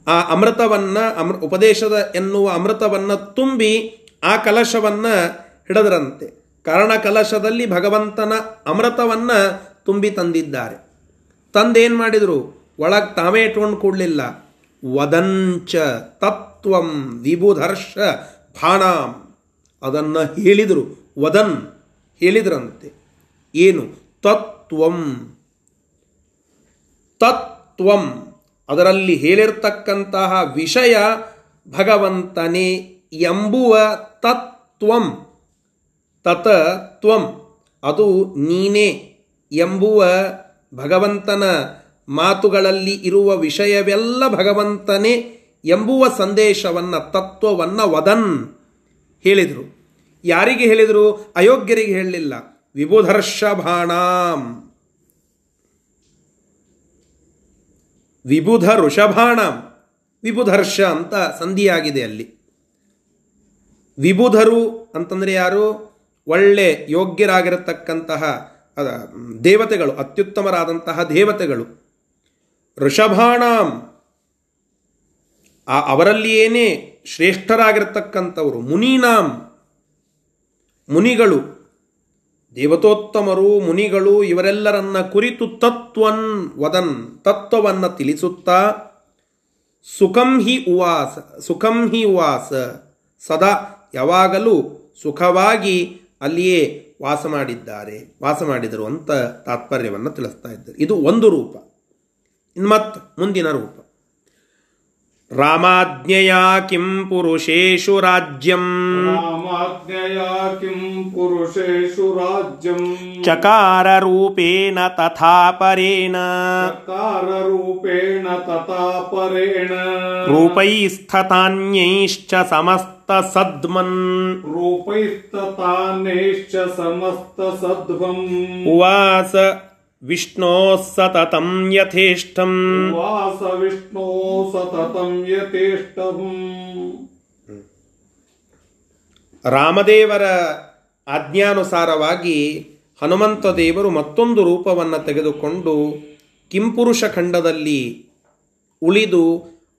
ಆ ಅಮೃತವನ್ನು, ಅಮೃ, ಉಪದೇಶದ ಎನ್ನುವ ಅಮೃತವನ್ನು ತುಂಬಿ ಆ ಕಲಶವನ್ನು ಹಿಡದ್ರಂತೆ. ಕರ್ಣಕಲಶದಲ್ಲಿ ಭಗವಂತನ ಅಮೃತವನ್ನು ತುಂಬಿ ತಂದಿದ್ದಾರೆ. ತಂದೇನು ಮಾಡಿದರು? ಒಳಗೆ ತಾವೇ ಇಟ್ಕೊಂಡು ಕೂಡಲಿಲ್ಲ. ವದಂಚ ತತ್ವಂ ವಿಭುಧರ್ಷ ಭಾಣಾಂ. ಅದನ್ನು ಹೇಳಿದರು. ವದನ್ ಹೇಳಿದ್ರಂತೆ. ಏನು? ತತ್ವಂ ತತ್ವಂ ಅದರಲ್ಲಿ ಹೇಳಿರ್ತಕ್ಕಂತಹ ವಿಷಯ ಭಗವಂತನೇ ಎಂಬುವ ತತ್ವಂ ತತ್ ತ್ವಂ. ಅದು ನೀನೇ ಎಂಬುವ ಭಗವಂತನ ಮಾತುಗಳಲ್ಲಿ ಇರುವ ವಿಷಯವೆಲ್ಲ ಭಗವಂತನೇ ಎಂಬುವ ಸಂದೇಶವನ್ನು, ತತ್ವವನ್ನು ವದನ್ ಹೇಳಿದರು. ಯಾರಿಗೆ ಹೇಳಿದರು? ಅಯೋಗ್ಯರಿಗೆ ಹೇಳಲಿಲ್ಲ. ವಿಬುಧರ್ಷಭಾಣಾಂ ವಿಬುಧ ಋಷಭಾಣಂ. ವಿಬುಧರ್ಷ ಅಂತ ಸಂಧಿಯಾಗಿದೆ ಅಲ್ಲಿ. ವಿಬುಧರು ಅಂತಂದರೆ ಯಾರು? ಒಳ್ಳೆ ಯೋಗ್ಯರಾಗಿರತಕ್ಕಂತಹ ದೇವತೆಗಳು, ಅತ್ಯುತ್ತಮರಾದಂತಹ ದೇವತೆಗಳು. ಋಷಭಾಣಾಂ. ಆ ಅವರಲ್ಲಿಯೇನೇ ಶ್ರೇಷ್ಠರಾಗಿರ್ತಕ್ಕಂಥವರು ಮುನೀನಾಂ ಮುನಿಗಳು, ದೇವತೋತ್ತಮರು, ಮುನಿಗಳು, ಇವರೆಲ್ಲರನ್ನ ಕುರಿತು ತತ್ವನ್ ವದನ್, ತತ್ವವನ್ನು ತಿಳಿಸುತ್ತಾ ಸುಖಂ ಹಿ ಉವಾಸ, ಸುಖಂ ಹಿ ಉವಾಸ, ಸದಾ ಯಾವಾಗಲೂ ಸುಖವಾಗಿ ಅಲ್ಲಿಯೇ ವಾಸ ಮಾಡಿದ್ದಾರೆ, ವಾಸ ಮಾಡಿದರು ಅಂತ ತಾತ್ಪರ್ಯವನ್ನು ತಿಳಿಸ್ತಾ ಇದ್ದಾರೆ. ಇದು ಒಂದು ರೂಪ. ಮತ್ತು ಮುಂದಿನ ರೂಪ. ರಾಮಾಜ್ಞೆಯ ಕಿಂ ಪುರುಷೇಶು ರಾಜ್ಯಂ. ರಾಮಾಜ್ಞೆಯ ಕಿಂ ಪುರುಷೇಶು ರಾಜ್ಯಂ. ಚಕಾರ ರೂಪೇಣ ತಥಾ ಪರೇಣ. ಚಕಾರ ರೂಪೇಣ ತಥಾ ಪರೇಣ. ರೂಪೈಸ್ಥತಾನ್ಯೈಶ್ಚ ಸಮಸ್ತ ಸದ್ಮನ್. ರೂಪೈಸ್ಥತಾನ್ಯೈಶ್ಚ ಸಮಸ್ತ ಸದ್ವಂ ಉವಾಸ ವಿಷ್ಣೋ ಸತತಂ ಯಥೇಷ್ಟಂ वास विष्णो सततं यथेष्टम् ರಾಮದೇವರ ಆಜ್ಞಾನುಸಾರವಾಗಿ ಹನುಮಂತ ದೇವರು ಮತ್ತೊಂದು ರೂಪವನ್ನು ತೆಗೆದುಕೊಂಡು ಕಿಂಪುರುಷ ಖಂಡದಲ್ಲಿ ಉಳಿದು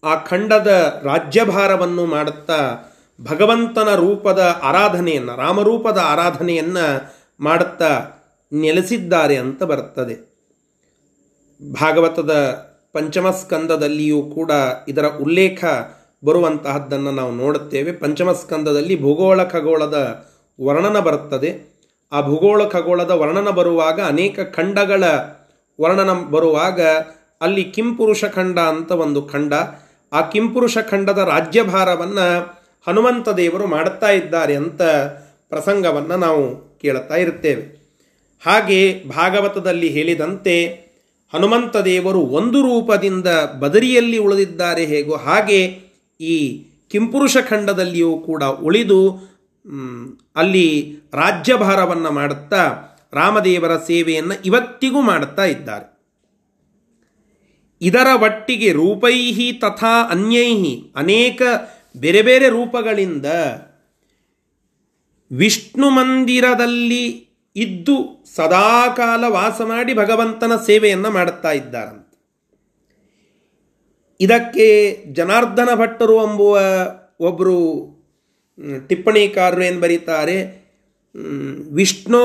ಆ ಖಂಡದ ರಾಜ್ಯಭಾರವನ್ನು ಮಾಡುತ್ತಾ ಭಗವಂತನ ರೂಪದ ಆರಾಧನೆಯನ್ನು ರಾಮರೂಪದ ಆರಾಧನೆಯನ್ನು ಮಾಡುತ್ತಾ ನೆಲೆಸಿದ್ದಾರೆ ಅಂತ ಬರ್ತದೆ. ಭಾಗವತದ ಪಂಚಮ ಸ್ಕಂದದಲ್ಲಿಯೂ ಕೂಡ ಇದರ ಉಲ್ಲೇಖ ಬರುವಂತಹದ್ದನ್ನು ನಾವು ನೋಡುತ್ತೇವೆ. ಪಂಚಮ ಸ್ಕಂದದಲ್ಲಿ ಭೂಗೋಳ ಖಗೋಳದ ವರ್ಣನ ಬರುತ್ತದೆ ಆ ಭೂಗೋಳ ಖಗೋಳದ ವರ್ಣನ ಬರುವಾಗ ಅನೇಕ ಖಂಡಗಳ ವರ್ಣನ ಬರುವಾಗ ಅಲ್ಲಿ ಕಿಂಪುರುಷ ಖಂಡ ಅಂತ ಒಂದು ಖಂಡ. ಆ ಕಿಂಪುರುಷ ಖಂಡದ ರಾಜ್ಯಭಾರವನ್ನು ಹನುಮಂತ ದೇವರು ಮಾಡುತ್ತಾ ಇದ್ದಾರೆ ಅಂತ ಪ್ರಸಂಗವನ್ನು ನಾವು ಕೇಳುತ್ತಾ ಇರುತ್ತೇವೆ ಹಾಗೆ ಭಾಗವತದಲ್ಲಿ ಹೇಳಿದಂತೆ ಹನುಮಂತ ದೇವರು ಒಂದು ರೂಪದಿಂದ ಬದರಿಯಲ್ಲಿ ಉಳಿದಿದ್ದಾರೆ ಹೇಗೋ ಹಾಗೆ ಈ ಕಿಂಪುರುಷ ಖಂಡದಲ್ಲಿಯೂ ಕೂಡ ಉಳಿದು ಅಲ್ಲಿ ರಾಜ್ಯಭಾರವನ್ನು ಮಾಡುತ್ತಾ ರಾಮದೇವರ ಸೇವೆಯನ್ನು ಇವತ್ತಿಗೂ ಮಾಡುತ್ತಾ ಇದ್ದಾರೆ. ಇದರ ಒಟ್ಟಿಗೆ ರೂಪೈಹಿ ತಥಾ ಅನ್ಯೈಹಿ ಅನೇಕ ಬೇರೆ ಬೇರೆ ರೂಪಗಳಿಂದ ವಿಷ್ಣು ಮಂದಿರದಲ್ಲಿ ಇದ್ದು ಸದಾಕಾಲ ವಾಸ ಮಾಡಿ ಭಗವಂತನ ಸೇವೆಯನ್ನು ಮಾಡುತ್ತಾ ಇದ್ದಾರಂತೆ. ಇದಕ್ಕೆ ಜನಾರ್ದನ ಭಟ್ಟರು ಎಂಬುವ ಒಬ್ಬರು ಟಿಪ್ಪಣಿಕಾರರು ಏನು ಬರೀತಾರೆ? ವಿಷ್ಣೋ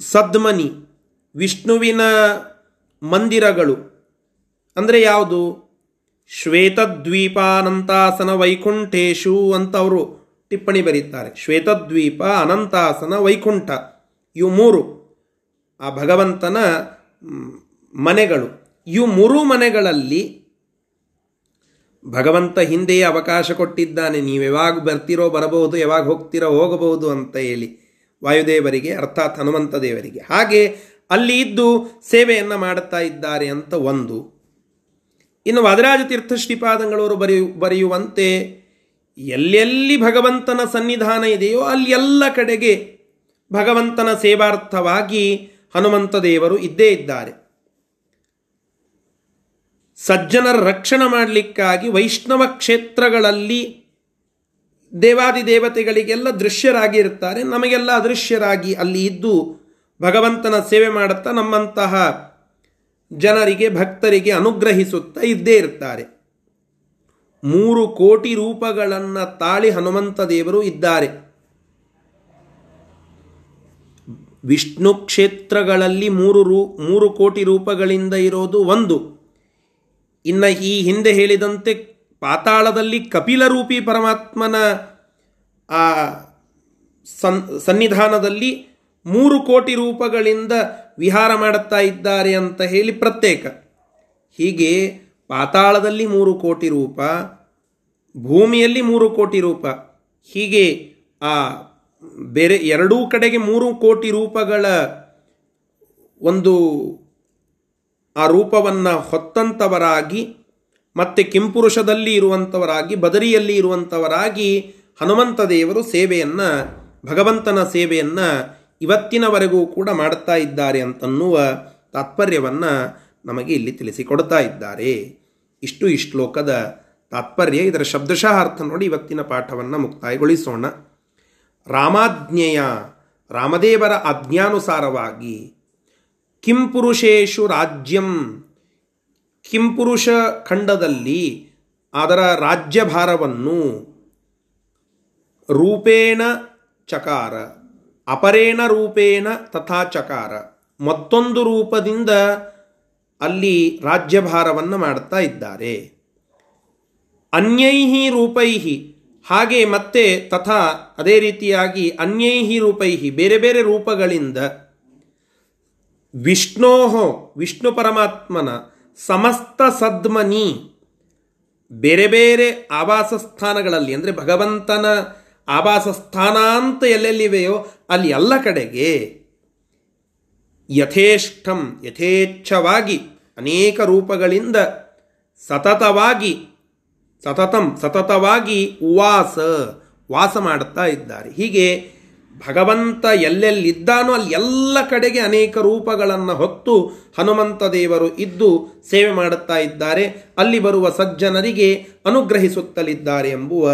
ಸದ್ಮನಿ, ವಿಷ್ಣುವಿನ ಮಂದಿರಗಳು. ಅಂದರೆ ಯಾವುದು? ಶ್ವೇತದ್ವೀಪಾನಂತಾಸನ ವೈಕುಂಠೇಶು ಅಂತ ಅವರು ಟಿಪ್ಪಣಿ ಬರೀತಾರೆ ಶ್ವೇತದ್ವೀಪ, ಅನಂತಾಸನ, ವೈಕುಂಠ ಇವು ಮೂರು. ಆ ಭಗವಂತನ ಮನೆಗಳು. ಇವು ಮೂರು ಮನೆಗಳಲ್ಲಿ ಭಗವಂತ ಹಿಂದೆಯೇ ಅವಕಾಶ ಕೊಟ್ಟಿದ್ದಾನೆ. ನೀವು ಯಾವಾಗ ಬರ್ತಿರೋ, ಬರಬಹುದು, ಯಾವಾಗ ಹೋಗ್ತಿರೋ, ಹೋಗಬಹುದು ಅಂತ ಹೇಳಿ ವಾಯುದೇವರಿಗೆ, ಅರ್ಥಾತ್ ಹನುಮಂತ ದೇವರಿಗೆ. ಹಾಗೆ ಅಲ್ಲಿ ಇದ್ದು ಸೇವೆಯನ್ನು ಮಾಡುತ್ತಾ ಇದ್ದಾರೆ ಅಂತ ಒಂದು. ಇನ್ನು ವಾದರಾಜ ತೀರ್ಥ ಶ್ರೀಪಾದಂಗಳವರು ಬರೆಯು, ಬರೆಯುವಂತೆ ಎಲ್ಲೆಲ್ಲಿ ಭಗವಂತನ ಸನ್ನಿಧಾನ ಇದೆಯೋ ಅಲ್ಲಿ ಎಲ್ಲ ಕಡೆಗೆ ಭಗವಂತನ ಸೇವಾರ್ಥವಾಗಿ ಹನುಮಂತ ದೇವರು ಇದ್ದೇ ಇದ್ದಾರೆ. ಸಜ್ಜನರ ರಕ್ಷಣೆ ಮಾಡಲಿಕ್ಕಾಗಿ ವೈಷ್ಣವ ಕ್ಷೇತ್ರಗಳಲ್ಲಿ ದೇವಾದಿ ದೇವತೆಗಳಿಗೆಲ್ಲ ದೃಶ್ಯರಾಗಿ ಇರ್ತಾರೆ ನಮಗೆಲ್ಲ ಅದೃಶ್ಯರಾಗಿ ಅಲ್ಲಿ ಇದ್ದು ಭಗವಂತನ ಸೇವೆ ಮಾಡುತ್ತಾ ನಮ್ಮಂತಹ ಜನರಿಗೆ, ಭಕ್ತರಿಗೆ ಅನುಗ್ರಹಿಸುತ್ತಾ ಇದ್ದೇ ಇರ್ತಾರೆ. ಮೂರು ಕೋಟಿ ರೂಪಗಳನ್ನು ತಾಳಿ ಹನುಮಂತ ದೇವರು ಇದ್ದಾರೆ. ವಿಷ್ಣು ಕ್ಷೇತ್ರಗಳಲ್ಲಿ ಮೂರು ರೂ, ಮೂರು ಕೋಟಿ ರೂಪಗಳಿಂದ ಇರೋದು ಒಂದು. ಇನ್ನು ಈ ಹಿಂದೆ ಹೇಳಿದಂತೆ ಪಾತಾಳದಲ್ಲಿ ಕಪಿಲರೂಪಿ ಪರಮಾತ್ಮನ, ಆ, ಸನ್, ಸನ್ನಿಧಾನದಲ್ಲಿ ಮೂರು ಕೋಟಿ ರೂಪಗಳಿಂದ ವಿಹಾರ ಮಾಡುತ್ತಾ ಇದ್ದಾರೆ ಅಂತ ಹೇಳಿ ಪ್ರತ್ಯೇಕ. ಹೀಗೆ ಪಾತಾಳದಲ್ಲಿ ಮೂರು ಕೋಟಿ ರೂಪ, ಭೂಮಿಯಲ್ಲಿ ಮೂರು ಕೋಟಿ ರೂಪ. ಹೀಗೆ ಆ ಬೇರೆ ಎರಡೂ ಕಡೆಗೆ ಮೂರು ಕೋಟಿ ರೂಪಗಳ ಒಂದು ಆ ರೂಪವನ್ನು ಹೊತ್ತಂಥವರಾಗಿ ಮತ್ತೆ ಕಿಂಪುರುಷದಲ್ಲಿ ಇರುವಂಥವರಾಗಿ ಬದರಿಯಲ್ಲಿ ಇರುವಂಥವರಾಗಿ ಹನುಮಂತ ದೇವರು ಸೇವೆಯನ್ನು, ಭಗವಂತನ ಸೇವೆಯನ್ನು ಇವತ್ತಿನವರೆಗೂ ಕೂಡ ಮಾಡುತ್ತಾ ಇದ್ದಾರೆ ಅಂತನ್ನುವ ತಾತ್ಪರ್ಯವನ್ನು ನಮಗೆ ಇಲ್ಲಿ ತಿಳಿಸಿಕೊಡ್ತಾ ಇದ್ದಾರೆ. ಇಷ್ಟು ಈ ಶ್ಲೋಕದ ತಾತ್ಪರ್ಯ, ಇದರ ಶಬ್ದಶಃ ಅರ್ಥ ನೋಡಿ ಇವತ್ತಿನ ಪಾಠವನ್ನು ಮುಕ್ತಾಯಗೊಳಿಸೋಣ. ರಾಮಾಜ್ಞೆಯ ರಾಮದೇವರ ಆಜ್ಞಾನುಸಾರವಾಗಿ ಕಿಂಪುರುಷೇಶು ರಾಜ್ಯಂ ಕಿಂಪುರುಷ ಖಂಡದಲ್ಲಿ ಅದರ ರಾಜ್ಯಭಾರವನ್ನು ರೂಪೇಣ ಚಕಾರ, ಅಪರೇಣ ರೂಪೇಣ ತಥಾ ಚಕಾರ, ಮತ್ತೊಂದು ರೂಪದಿಂದ ಅಲ್ಲಿ ರಾಜ್ಯಭಾರವನ್ನು ಮಾಡ್ತಾ ಇದ್ದಾರೆ. ಅನ್ಯೈಹಿ ರೂಪೈಹಿ, ಹಾಗೆ ಮತ್ತೆ ತಥಾ ಅದೇ ರೀತಿಯಾಗಿ ಅನ್ಯೈಹಿ ರೂಪೈಹಿ, ಬೇರೆ ಬೇರೆ ರೂಪಗಳಿಂದ ವಿಷ್ಣೋಹೋ, ವಿಷ್ಣು ಪರಮಾತ್ಮನ ಸಮಸ್ತ ಸದ್ಮನಿ, ಬೇರೆ ಬೇರೆ ಆವಾಸ ಸ್ಥಾನಗಳಲ್ಲಿ, ಅಂದರೆ ಭಗವಂತನ ಆವಾಸ ಸ್ಥಾನ ಅಂತ ಎಲ್ಲೆಲ್ಲಿವೆಯೋ ಅಲ್ಲಿ ಎಲ್ಲ ಕಡೆಗೆ ಯಥೇಷ್ಟಂ, ಯಥೇಚ್ಛವಾಗಿ, ಅನೇಕ ರೂಪಗಳಿಂದ ಸತತವಾಗಿ, ಸತತಂ, ಸತತವಾಗಿ ಉವಾಸ ವಾಸ ಮಾಡುತ್ತಾ ಇದ್ದಾರೆ. ಹೀಗೆ ಭಗವಂತ ಎಲ್ಲೆಲ್ಲಿದ್ದಾನೋ ಅಲ್ಲಿ ಎಲ್ಲ ಕಡೆಗೆ ಅನೇಕ ರೂಪಗಳನ್ನು ಹೊತ್ತು ಹನುಮಂತ ದೇವರು ಇದ್ದು ಸೇವೆ ಮಾಡುತ್ತಾ ಇದ್ದಾರೆ. ಅಲ್ಲಿ ಬರುವ ಸಜ್ಜನರಿಗೆ ಅನುಗ್ರಹಿಸುತ್ತಲಿದ್ದಾರೆ ಎಂಬುವ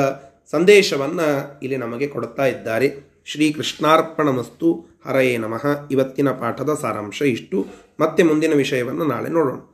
ಸಂದೇಶವನ್ನು ಇಲ್ಲಿ ನಮಗೆ ಕೊಡುತ್ತಾ ಇದ್ದಾರೆ. ಶ್ರೀ ಕೃಷ್ಣಾರ್ಪಣಮಸ್ತು ಹರಯೇ ನಮಃ. ಇವತ್ತಿನ ಪಾಠದ ಸಾರಾಂಶ ಇಷ್ಟು. ಮತ್ತೆ ಮುಂದಿನ ವಿಷಯವನ್ನು ನಾಳೆ ನೋಡೋಣ.